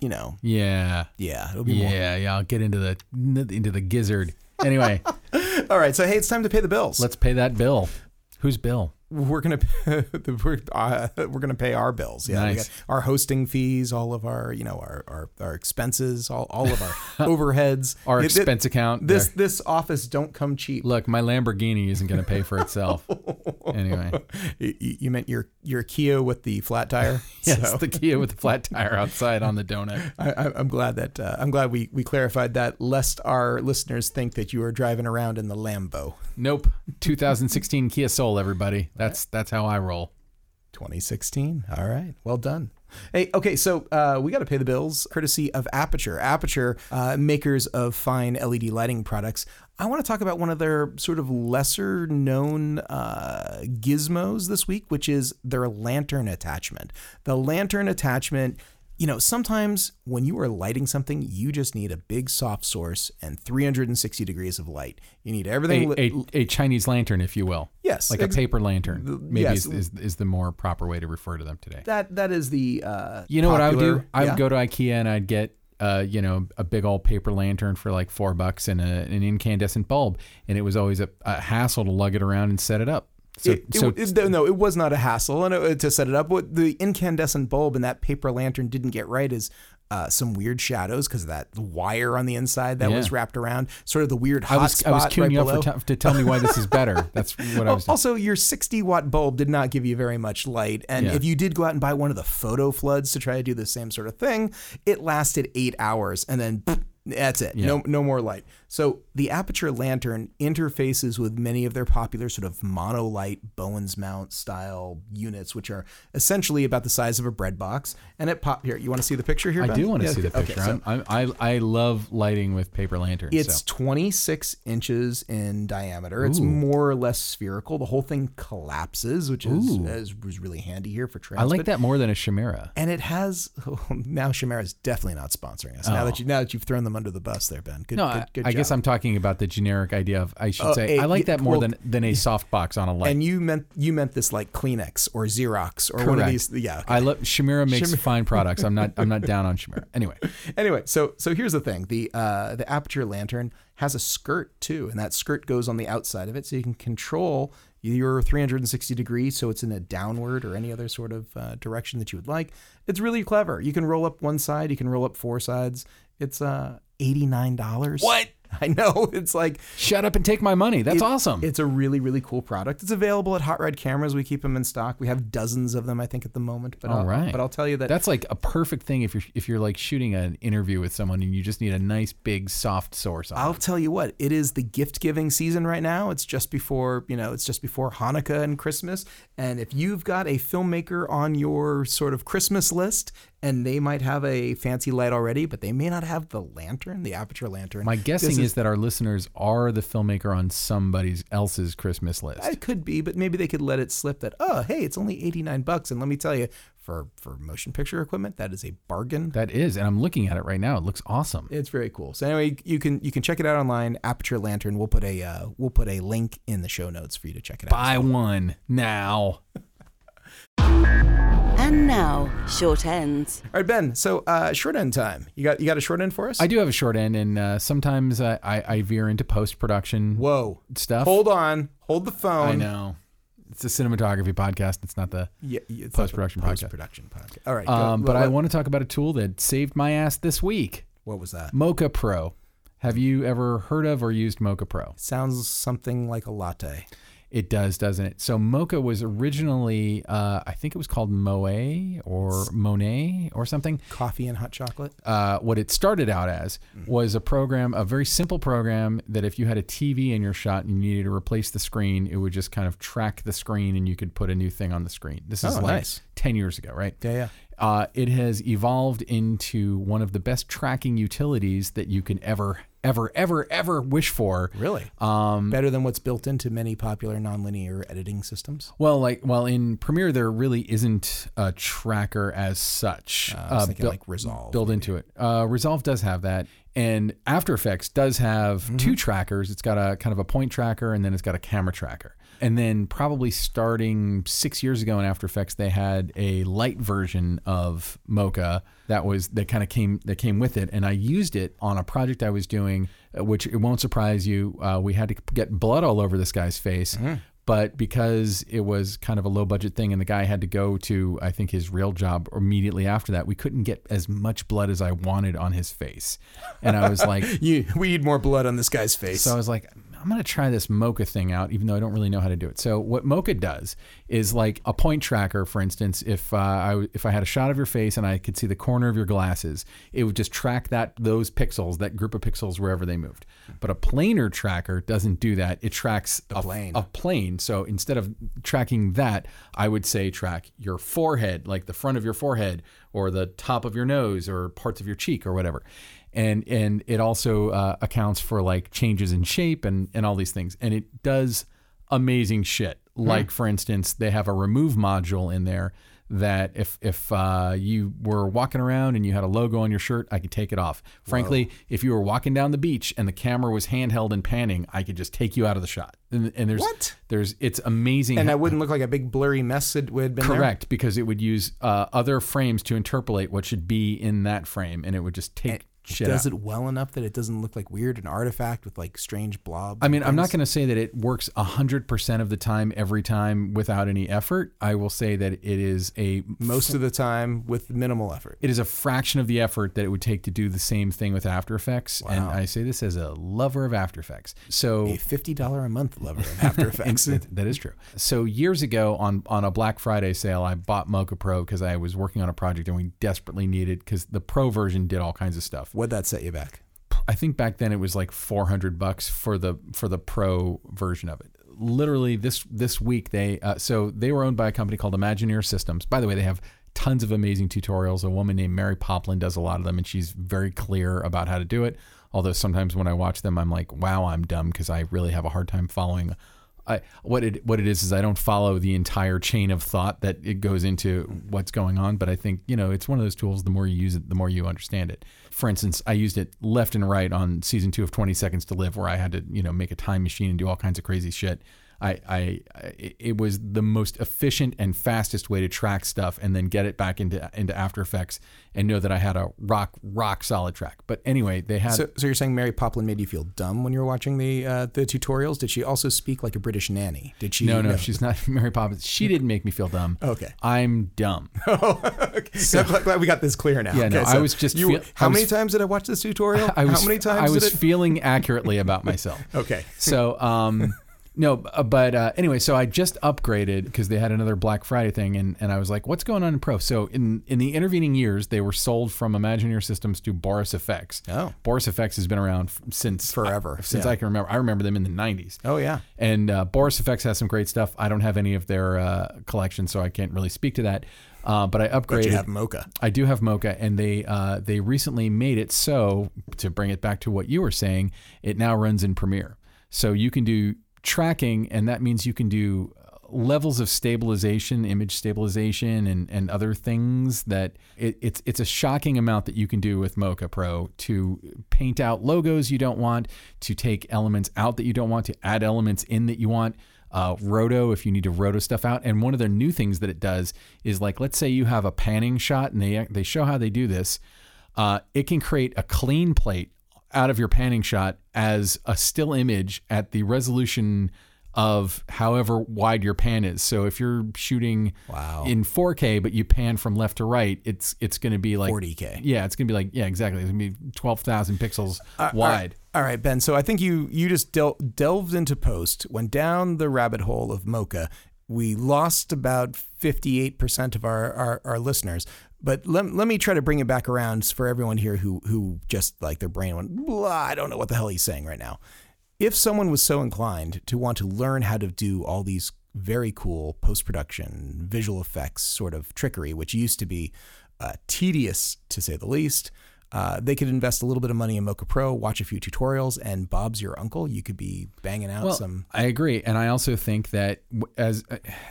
You know. Yeah. Yeah. It'll be yeah. More. Yeah. Yeah, I'll get into the into the gizzard. Anyway. All right. So hey, it's time to pay the bills. Let's pay that bill. Who's Bill? We're gonna we're, uh, we're gonna pay our bills. Yeah, nice. our hosting fees, all of our you know our our, our expenses, all, all of our overheads, our expense account. This there. this office don't come cheap. Look, my Lamborghini isn't gonna pay for itself. anyway, you, you, meant your your Kia with the flat tire? yes, so. the Kia with the flat tire outside on the donut. I, am glad that uh, I'm glad we we clarified that, lest our listeners think that you are driving around in the Lambo. Nope, 2016 Kia Soul, everybody. That's that's how I roll. 2016. All right. Well done. Hey, okay, so uh, we got to pay the bills courtesy of Aputure. Aputure, uh, makers of fine LED lighting products. I want to talk about one of their sort of lesser known uh, gizmos this week, which is their lantern attachment. The lantern attachment you know, sometimes when you are lighting something, you just need a big soft source and 360 degrees of light. You need everything. A, a, a Chinese lantern, if you will. Yes. Like ex- a paper lantern. Maybe yes. is, is, is, the more proper way to refer to them today. That That is the. Uh, you know popular, what I would do? I would yeah. go to IKEA and I'd get. Uh, you know, a big old paper lantern for like four bucks and a, an incandescent bulb, and it was always a, a hassle to lug it around and set it up. So, it, so it, it, no, it was not a hassle and it, to set it up. What the incandescent bulb and that paper lantern didn't get right is uh, some weird shadows because of that wire on the inside that yeah. was wrapped around, sort of the weird hot I was, spot I was queuing right you below. up t- to tell me why this is better. That's what I was. Also, your 60 watt bulb did not give you very much light, and yeah. if you did go out and buy one of the photo floods to try to do the same sort of thing, it lasted eight hours, and then. That's it. Yeah. No, no more light. So the Aputure lantern interfaces with many of their popular sort of monolight Bowens mount style units, which are essentially about the size of a bread box. And it pop here. You want to see the picture here? I ben? do want to yeah, see the picture. Okay, so i I, I love lighting with paper lanterns. It's so. 26 inches in diameter. Ooh. It's more or less spherical. The whole thing collapses, which is, is, is really handy here for transport. I like that more than a Chimera. And it has oh, now Chimera is definitely not sponsoring us. Oh. Now that you now that you've thrown them under the bus there, Ben. Good, no, good, good I, job. Guess I'm talking about the generic idea of I should uh, say a, I like that more well, than than a soft box on a light. And you meant you meant this like Kleenex or Xerox or Correct. one of these. Yeah, okay. I love Chimera makes Chimera. fine products. I'm not I'm not down on Chimera. Anyway, anyway, so so here's the thing: the uh, the Aputure lantern has a skirt too, and that skirt goes on the outside of it, so you can control You're 360 degrees, so it's in a downward or any other sort of uh, direction that you would like. It's really clever. You can roll up one side, you can roll up four sides. It's uh, $89. What? I know. It's like Shut up and take my money. That's it- awesome. It's a really, really cool product. It's available at Hot Rod Cameras. We keep them in stock. We have dozens of them, I think, at the moment. But All I'll, right. But I'll tell you that That's like a perfect thing if you're if you're like shooting an interview with someone and you just need a nice big soft source on. I'll it. tell you what, it is the gift giving season right now. It's just before, you know, it's just before Hanukkah and Christmas. And if you've got a filmmaker on your sort of Christmas list and they might have a fancy light already, but they may not have the lantern, the Aputure lantern. My guessing this is, that our listeners are the filmmaker on somebody else's Christmas list. It could be, but maybe they could let it slip that, oh, hey, it's only 89 bucks. And let me tell you, for, for motion picture equipment, that is a bargain. that is, and I'm looking at it right now. It looks awesome. It's very cool. So anyway, you can you can check it out online. Aputure Lantern. We'll put a uh, we'll put a link in the show notes for you to check it out. Buy one now. And now, short ends. All right, Ben. So uh, short end time. You got you got a short end for us? I do have a short end, and uh, sometimes I, I, I veer into post production Whoa. stuff. Hold on. Hold the phone. I know. It's a cinematography podcast. It's not the. Yeah, yeah, it's Post-production podcast. post production podcast. All right. go- Um, but what, I want to talk about a tool that saved my ass this week. what was that? Mocha Pro. Have you ever heard of or used Mocha Pro? Sounds something like a latte. It does, doesn't it? So Mocha was originally, uh, I think it was called Moe or Monet or something. Coffee and hot chocolate. Uh, what it started out as was a program, a very simple program that if you had a TV in your shot and you needed to replace the screen, it would just kind of track the screen and you could put a new thing on the screen. This is Oh, like nice. 10 years ago, right? Yeah, yeah. Uh, it has evolved into one of the best tracking utilities that you can ever, ever, ever, ever wish for. Really? Um, Better than what's built into many popular nonlinear editing systems. Well, like, well, in Premiere, there really isn't a tracker as such. Uh, I was thinking built- like Resolve. built into it. Uh, Resolve does have that, and After Effects does have Mm-hmm. two trackers. It's got a kind of a point tracker, and then it's got a camera tracker. And then probably starting six years ago in After Effects, they had a light version of Mocha that was that kind of came that came with it, and I used it on a project I was doing, uh, which it won't surprise you. Uh, we had to get blood all over this guy's face. But because it was kind of a low budget thing and the guy had to go to, I think, his real job immediately after that, we couldn't get as much blood as I wanted on his face. And I was like, You, we need more blood on this guy's face. so I was like, I'm going to try this Mocha thing out, even though I don't really know how to do it. So what Mocha does is like a point tracker, for instance. If uh, I if I had a shot of your face and I could see the corner of your glasses, it would just track that those pixels, that group of pixels wherever they moved. But a planar tracker doesn't do that. It tracks a plane. a plane. So instead of tracking that, I would say track your forehead, like the front of your forehead or the top of your nose or parts of your cheek or whatever. And and it also uh, accounts for like changes in shape and and all these things. And it does amazing shit. Like for instance, they have a remove module in there that if if uh, you were walking around and you had a logo on your shirt, I could take it off. Frankly, if you were walking down the beach and the camera was handheld and panning, I could just take you out of the shot. And, and there's What? there's it's amazing. and how- that wouldn't look like a big blurry mess that would have been there. correct because it would use uh, other frames to interpolate what should be in that frame, and it would just take shit Does out. it well enough that it doesn't look like weird, an artifact with like strange blobs? I mean, I'm not going to say that it works 100% of the time, every time, without any effort. I will say that it is a most of the time with minimal effort. it is a fraction of the effort that it would take to do the same thing with After Effects. And I say this as a lover of After Effects. So A fifty dollar a month lover of After Effects. That- that is true. So years ago on on a Black Friday sale, I bought Mocha Pro because I was working on a project and we desperately needed because the Pro version did all kinds of stuff. What'd that set you back? I think back then it was like 400 bucks for the for the Pro version of it. Literally this this week they uh, so they were owned by a company called Imagineer Systems. By the way, they have tons of amazing tutorials. A woman named Mary Poplin does a lot of them, and she's very clear about how to do it. Although sometimes when I watch them, I'm like, wow, I'm dumb because I really have a hard time following. What it what it is is I don't follow the entire chain of thought that it goes into what's going on, but I think you know it's one of those tools. The more you use it, the more you understand it. For instance, I used it left and right on season two of Twenty Seconds to Live, where I had to you know make a time machine and do all kinds of crazy shit. I, I, I it was the most efficient and fastest way to track stuff and then get it back into into After Effects and know that I had a rock rock solid track. But anyway, they had So, so you're saying Mary Poplin made you feel dumb when you were watching the uh, the tutorials? Did she also speak like a British nanny? Did she? no, no, she's not Mary Poppins. She didn't make me feel dumb. Okay. I'm dumb. oh, okay. So, glad, glad we got this clear now. Yeah, no, Okay, I was just You, feel- how I many times did I watch this tutorial? I was how many times? I was feeling accurately about myself. Okay. So, um, no, uh, but uh, anyway, so I just upgraded because they had another Black Friday thing, and, and I was like, "What's going on in Pro?" So in in the intervening years, they were sold from Imagineer Systems to Boris FX. Oh. Boris FX has been around since Forever, since yeah. I can remember. I remember them in the '90s. Oh yeah. And uh, Boris FX has some great stuff. I don't have any of their uh, collection, so I can't really speak to that. Uh, but I upgraded. But you have Mocha. I do have Mocha, and they uh, they recently made it so to bring it back to what you were saying, it now runs in Premiere, so you can do tracking, and that means you can do uh, levels of stabilization, image stabilization, and and other things that it, it's it's a shocking amount that you can do with Mocha Pro to paint out logos you don't want, to take elements out that you don't want, to add elements in that you want uh, roto if you need to roto stuff out. And one of the new things that it does is like, let's say you have a panning shot, and they they show how they do this. Uh, it can create a clean plate out of your panning shot as a still image at the resolution of however wide your pan is. So if you're shooting Wow. in 4K but you pan from left to right, it's it's going to be like 40K. Yeah, it's going to be like yeah, exactly. It's going to be 12,000 pixels uh, wide. All right, Ben. So I think you you just del- delved into post, went down the rabbit hole of Mocha. We lost about fifty eight percent of our, our our listeners. But let, let me try to bring it back around for everyone here who who just like their brain went blah. I don't know what the hell he's saying right now. If someone was so inclined to want to learn how to do all these very cool post production visual effects sort of trickery, which used to be uh, tedious to say the least. Uh, they could invest a little bit of money in Mocha Pro, watch a few tutorials, and Bob's your uncle. You could be banging out Well, some. I agree, and I also think that as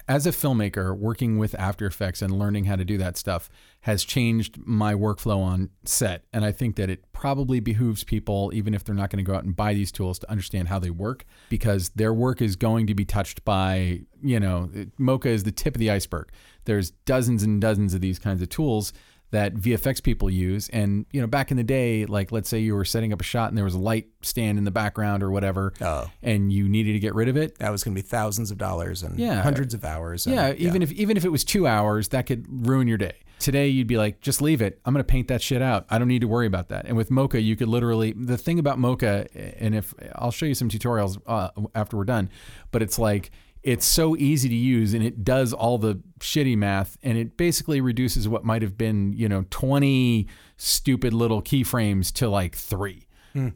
as a filmmaker, working with After Effects and learning how to do that stuff has changed my workflow on set, and I think that it probably behooves people, even if they're not going to go out and buy these tools, to understand how they work because their work is going to be touched by you know Mocha is the tip of the iceberg. There's dozens and dozens of these kinds of tools that VFX people use. And, you know, back in the day, like let's say you were setting up a shot and there was a light stand in the background or whatever, Oh. and you needed to get rid of it. That was going to be thousands of dollars and Yeah. hundreds of hours. and- Yeah, even if even if it was two hours, that could ruin your day. Today, you'd be like, just leave it. I'm going to paint that shit out. I don't need to worry about that. And with Mocha, you could literally. The thing about Mocha, and if I'll show you some tutorials uh, after we're done, but it's like it's so easy to use, and it does all the shitty math, and it basically reduces what might have been, you know, 20 stupid little keyframes to like three,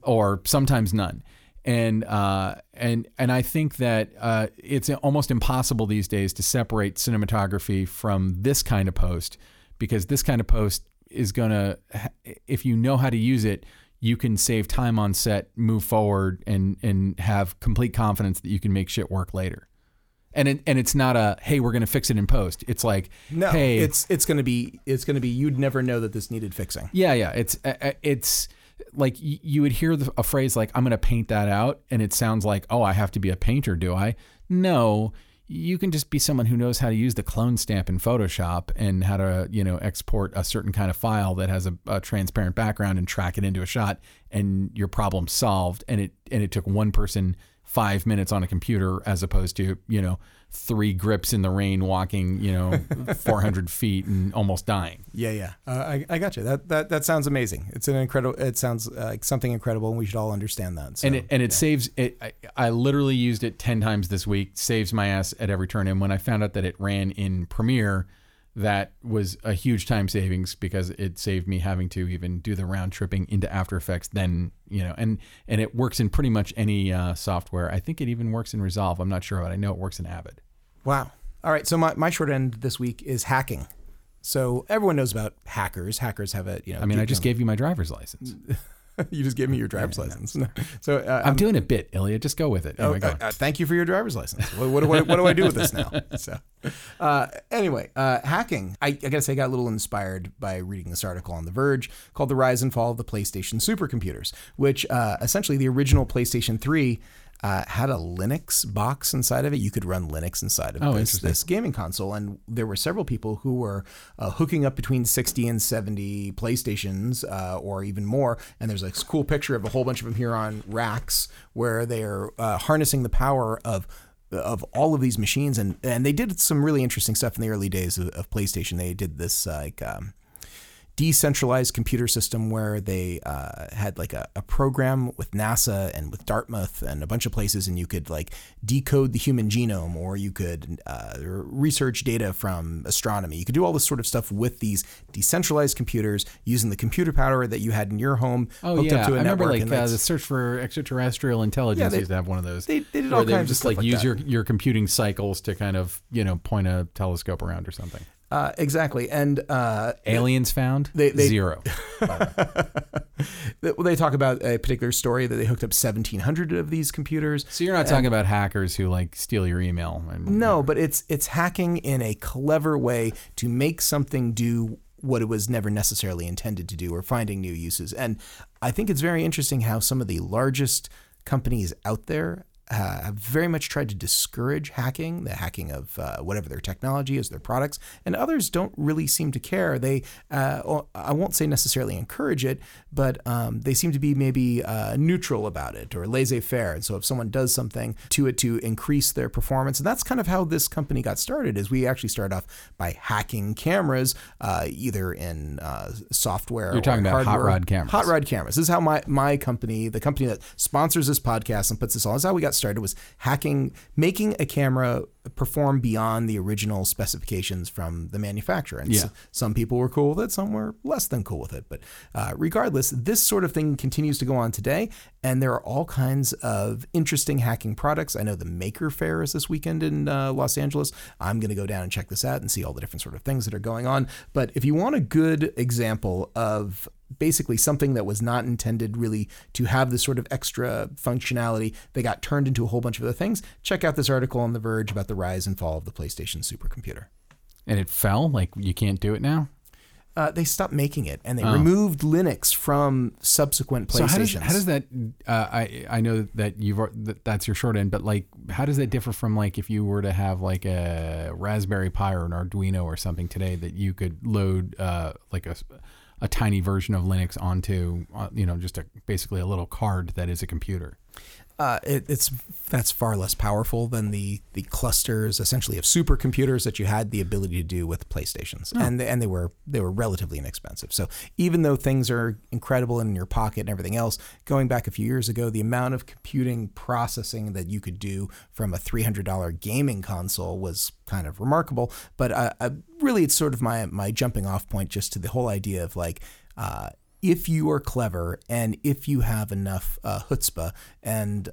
or sometimes none and uh, and and I think that uh, it's almost impossible these days to separate cinematography from this kind of post because this kind of post is gonna, if you know how to use it, you can save time on set, move forward, and and have complete confidence that you can make shit work later. And it, and it's not a hey we're gonna fix it in post. It's like no, hey it's it's going to be it's going to be you'd never know that this needed fixing. yeah, yeah. It's uh, uh, it's like you would hear a phrase like "I'm going to paint that out," and it sounds like, "Oh, I have to be a painter, do I?" No, you can just be someone who knows how to use the clone stamp in Photoshop and how to you know export a certain kind of file that has a, a transparent background and track it into a shot, and your problem solved. And it and it took one person five minutes on a computer as opposed to you know three grips in the rain walking you know 400 feet and almost dying Yeah, yeah. Uh, I, I got you. That that that sounds amazing. It's an incredible. It sounds uh, like something incredible, and we should all understand that. So, and it, and it saves it. I, I literally used it ten times this week. Saves my ass at every turn. And when I found out that it ran in Premiere, that was a huge time savings because it saved me having to even do the round tripping into After Effects. Then you know, and and it works in pretty much any uh, software. I think it even works in Resolve. I'm not sure, but I know it works in Avid. Wow. All right. So my, my short end this week is hacking. So everyone knows about hackers. Hackers have a you know. I mean, I just gave you my driver's license. you just gave me your driver's license. So uh, I'm doing a bit, Illya. Just go with it. Oh, Anyway, go uh, uh, thank you for your driver's license. What, what, what, what do I do with this now? So, uh, anyway, uh, hacking. I, I gotta say, I got a little inspired by reading this article on The Verge called "The Rise and Fall of the PlayStation Supercomputers," which uh, essentially the original PlayStation 3 uh, had a Linux box inside of it. You could run Linux inside of Oh, this, this gaming console, and there were several people who were uh, hooking up between 60 and 70 PlayStations, uh, or even more. And there's a cool picture of a whole bunch of them here on racks where they are uh, harnessing the power of of all of these machines, and and they did some really interesting stuff in the early days of, of PlayStation. They did this like. Um, decentralized computer system where they uh, had like a, a program with NASA and with Dartmouth and a bunch of places, and you could like decode the human genome, or you could uh, research data from astronomy. You could do all this sort of stuff with these decentralized computers using the computer power that you had in your home Oh hooked yeah, up to a I remember network. like and uh, the search for extraterrestrial intelligence yeah, they- used to have one of those. they- they did all kinds of just like like use that. your your computing cycles to kind of you know point a telescope around or something. Uh, exactly, and uh, Aliens found They- they- zero. they, they talk about a particular story that they hooked up 1,700 of these computers. So you're not talking about hackers who like steal your email and No, but it's it's hacking in a clever way to make something do what it was never necessarily intended to do or finding new uses. And I think it's very interesting how some of the largest companies out there uh, have very much tried to discourage hacking, the hacking of uh, whatever their technology is, their products, and others don't really seem to care. They, uh, I won't say necessarily encourage it, but um, they seem to be maybe uh, neutral about it or laissez-faire. And so if someone does something to it to increase their performance, and that's kind of how this company got started. Is we actually started off by hacking cameras, uh, either in uh, software. You're talking or about hot rod cameras. Hot rod cameras. This is how my my company, the company that sponsors this podcast and puts this on, is how we got started. Started was hacking, making a camera perform beyond the original specifications from the manufacturer. And Yeah. s- some people were cool with it, some were less than cool with it. But uh, regardless, this sort of thing continues to go on today, and there are all kinds of interesting hacking products. I know the Maker Faire is this weekend in uh, Los Angeles. I'm going to go down and check this out and see all the different sort of things that are going on. But if you want a good example of basically something that was not intended really to have this sort of extra functionality that got turned into a whole bunch of other things, check out this article on The Verge about the rise and fall of the PlayStation supercomputer. and it fell. Like you can't do it now. Uh, they stopped making it and they removed Linux from subsequent PlayStations. So how does, how does that? Uh, I I know that you've that that's your short end, but like, how does that differ from like if you were to have like a Raspberry Pi or an Arduino or something today that you could load uh, like a a tiny version of Linux onto uh, you know just a basically a little card that is a computer. Uh, it, it's that's far less powerful than the the clusters essentially of supercomputers that you had the ability to do with PlayStations, and they, and they were they were relatively inexpensive. So even though things are incredible in your pocket and everything else, going back a few years ago, the amount of computing processing that you could do from a three hundred dollar gaming console was kind of remarkable. But uh, uh, really, it's sort of my my jumping off point just to the whole idea of like. Uh, if you are clever and if you have enough uh, chutzpah and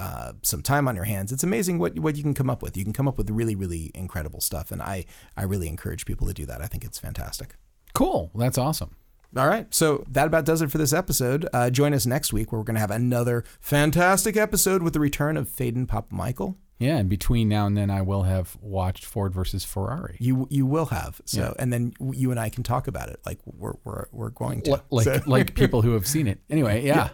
uh, some time on your hands, it's amazing what what you can come up with. You can come up with really really incredible stuff, and I I really encourage people to do that. I think it's fantastic. Cool, that's awesome. All right, so that about does it for this episode. Uh, join us next week where we're going to have another fantastic episode with the return of Faden Pop Michael. Yeah, and between now and then, I will have watched Ford versus Ferrari. You you will have so, Yeah. and then you and I can talk about it like we're we're, we're going to. Like So- like people who have seen it. Anyway, yeah.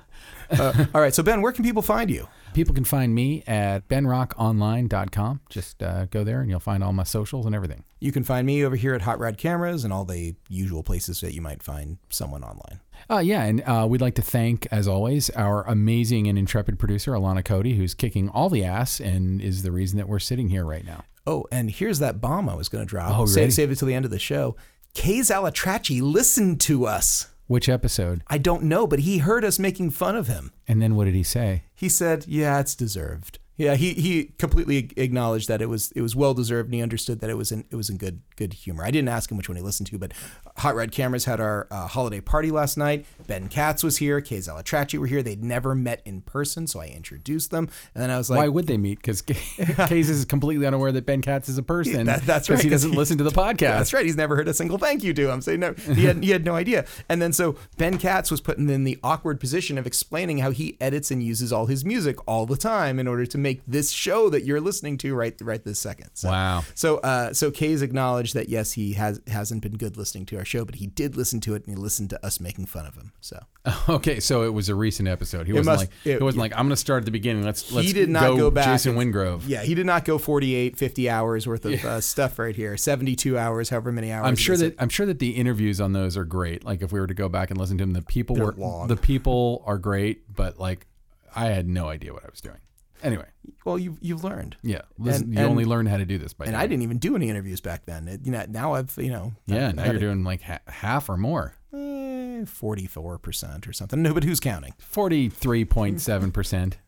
uh, all right, so Ben, where can people find you? People can find me at benrockonline.com. Just uh, go there and you'll find all my socials and everything. You can find me over here at Hot Rod Cameras and all the usual places that you might find someone online. Uh, yeah, and uh, we'd like to thank, as always, our amazing and intrepid producer, Alana Cody, who's kicking all the ass and is the reason that we're sitting here right now. Oh, and here's that bomb I was going to drop. Oh, save, ready? save it till the end of the show. Kay Zalatrachi listened to us. Which episode? I don't know, but he heard us making fun of him. And then what did he say? He said, "Yeah, it's deserved." Yeah, he, he completely acknowledged that it was it was well deserved, and he understood that it was in it was in good good humor. I didn't ask him which one he listened to, but Hot Rod Cameras had our uh, holiday party last night. Ben Katz was here, Kay Zalatrachi were here. They'd never met in person, so I introduced them, and then I was like, Why would they meet? Because Case is completely unaware that Ben Katz is a person. That- that's right, He doesn't he- listen to the podcast. That's right. He's never heard a single thank you to him. Say no. He had he had no idea. And then so Ben Katz was put in the awkward position of explaining how he edits and uses all his music all the time in order to make this show that you're listening to right right this second. So, Wow. So uh, so Kay's acknowledged acknowledge that yes, he has hasn't been good listening to our show, but he did listen to it and he listened to us making fun of him. So Okay, so it was a recent episode. He wasn't must- like it- it, wasn't like I'm going to start at the beginning. Let's let's he did not go, back. Jason Wingrove. Yeah, he did not go 48, 50 hours worth of uh, stuff right here. 72 hours, however many hours. I'm sure that I'm sure that the interviews on those are great. Like if we were to go back and listen to them, the people were long. the people are great, but like I had no idea what I was doing. Anyway, Well, you you've learned. yeah, listen, And- you and- only learn how to do this by And doing I didn't even do any interviews back then. It, you know, now I've you know. Yeah, I've now you're it, doing like ha- half or more. eh, 44% or something. No, but who's counting? Forty-three point seven percent.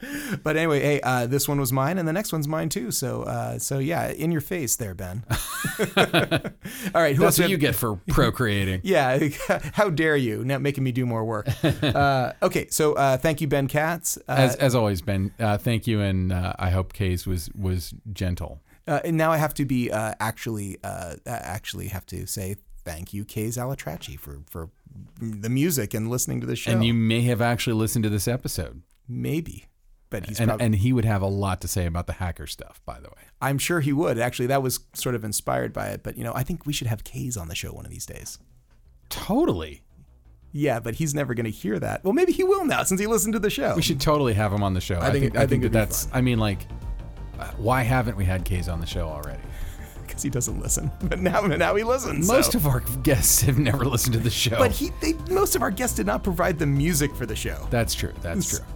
But anyway, hey, uh, this one was mine, and the next one's mine too. So, uh, so yeah, in your face there, Ben. All right, who else? That's what you get for procreating. Yeah, how dare you? Now making me do more work. uh, okay, so uh, thank you, Ben Katz. Uh, As, as always, Ben, uh, thank you, and uh, I hope Case was was gentle. uh, and now I have to be uh, actually actually have to say thank you, Kay Zalatrachi, for for the music and listening to the show. And you may have actually listened to this episode, maybe, but he's and probably, and he would have a lot to say about the hacker stuff. By the way, I'm sure he would. Actually, that was sort of inspired by it. But you know, I think we should have K's on the show one of these days. totally. Yeah, but he's never going to hear that. Well, maybe he will now since he listened to the show. We should totally have him on the show. I, think- think, I I think think, that that's. fun. I mean, like, uh, why haven't we had K's on the show already? because he doesn't listen. But now, now he listens. Most so. of our guests have never listened to the show. But he, they, most of our guests did not provide the music for the show. that's true. That's true.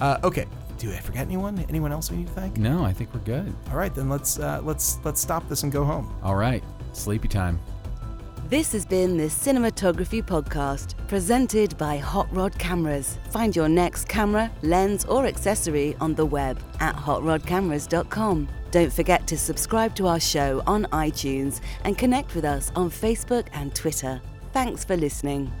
Uh, okay. Do I forget anyone? Anyone else we need to thank? No, I think we're good. All right, then let's uh, let's let's stop this and go home. All right, sleepy time. This has been the Cinematography Podcast, presented by Hot Rod Cameras. Find your next camera, lens, or accessory on the web at hotrodcameras.com. Don't forget to subscribe to our show on iTunes and connect with us on Facebook and Twitter. Thanks for listening.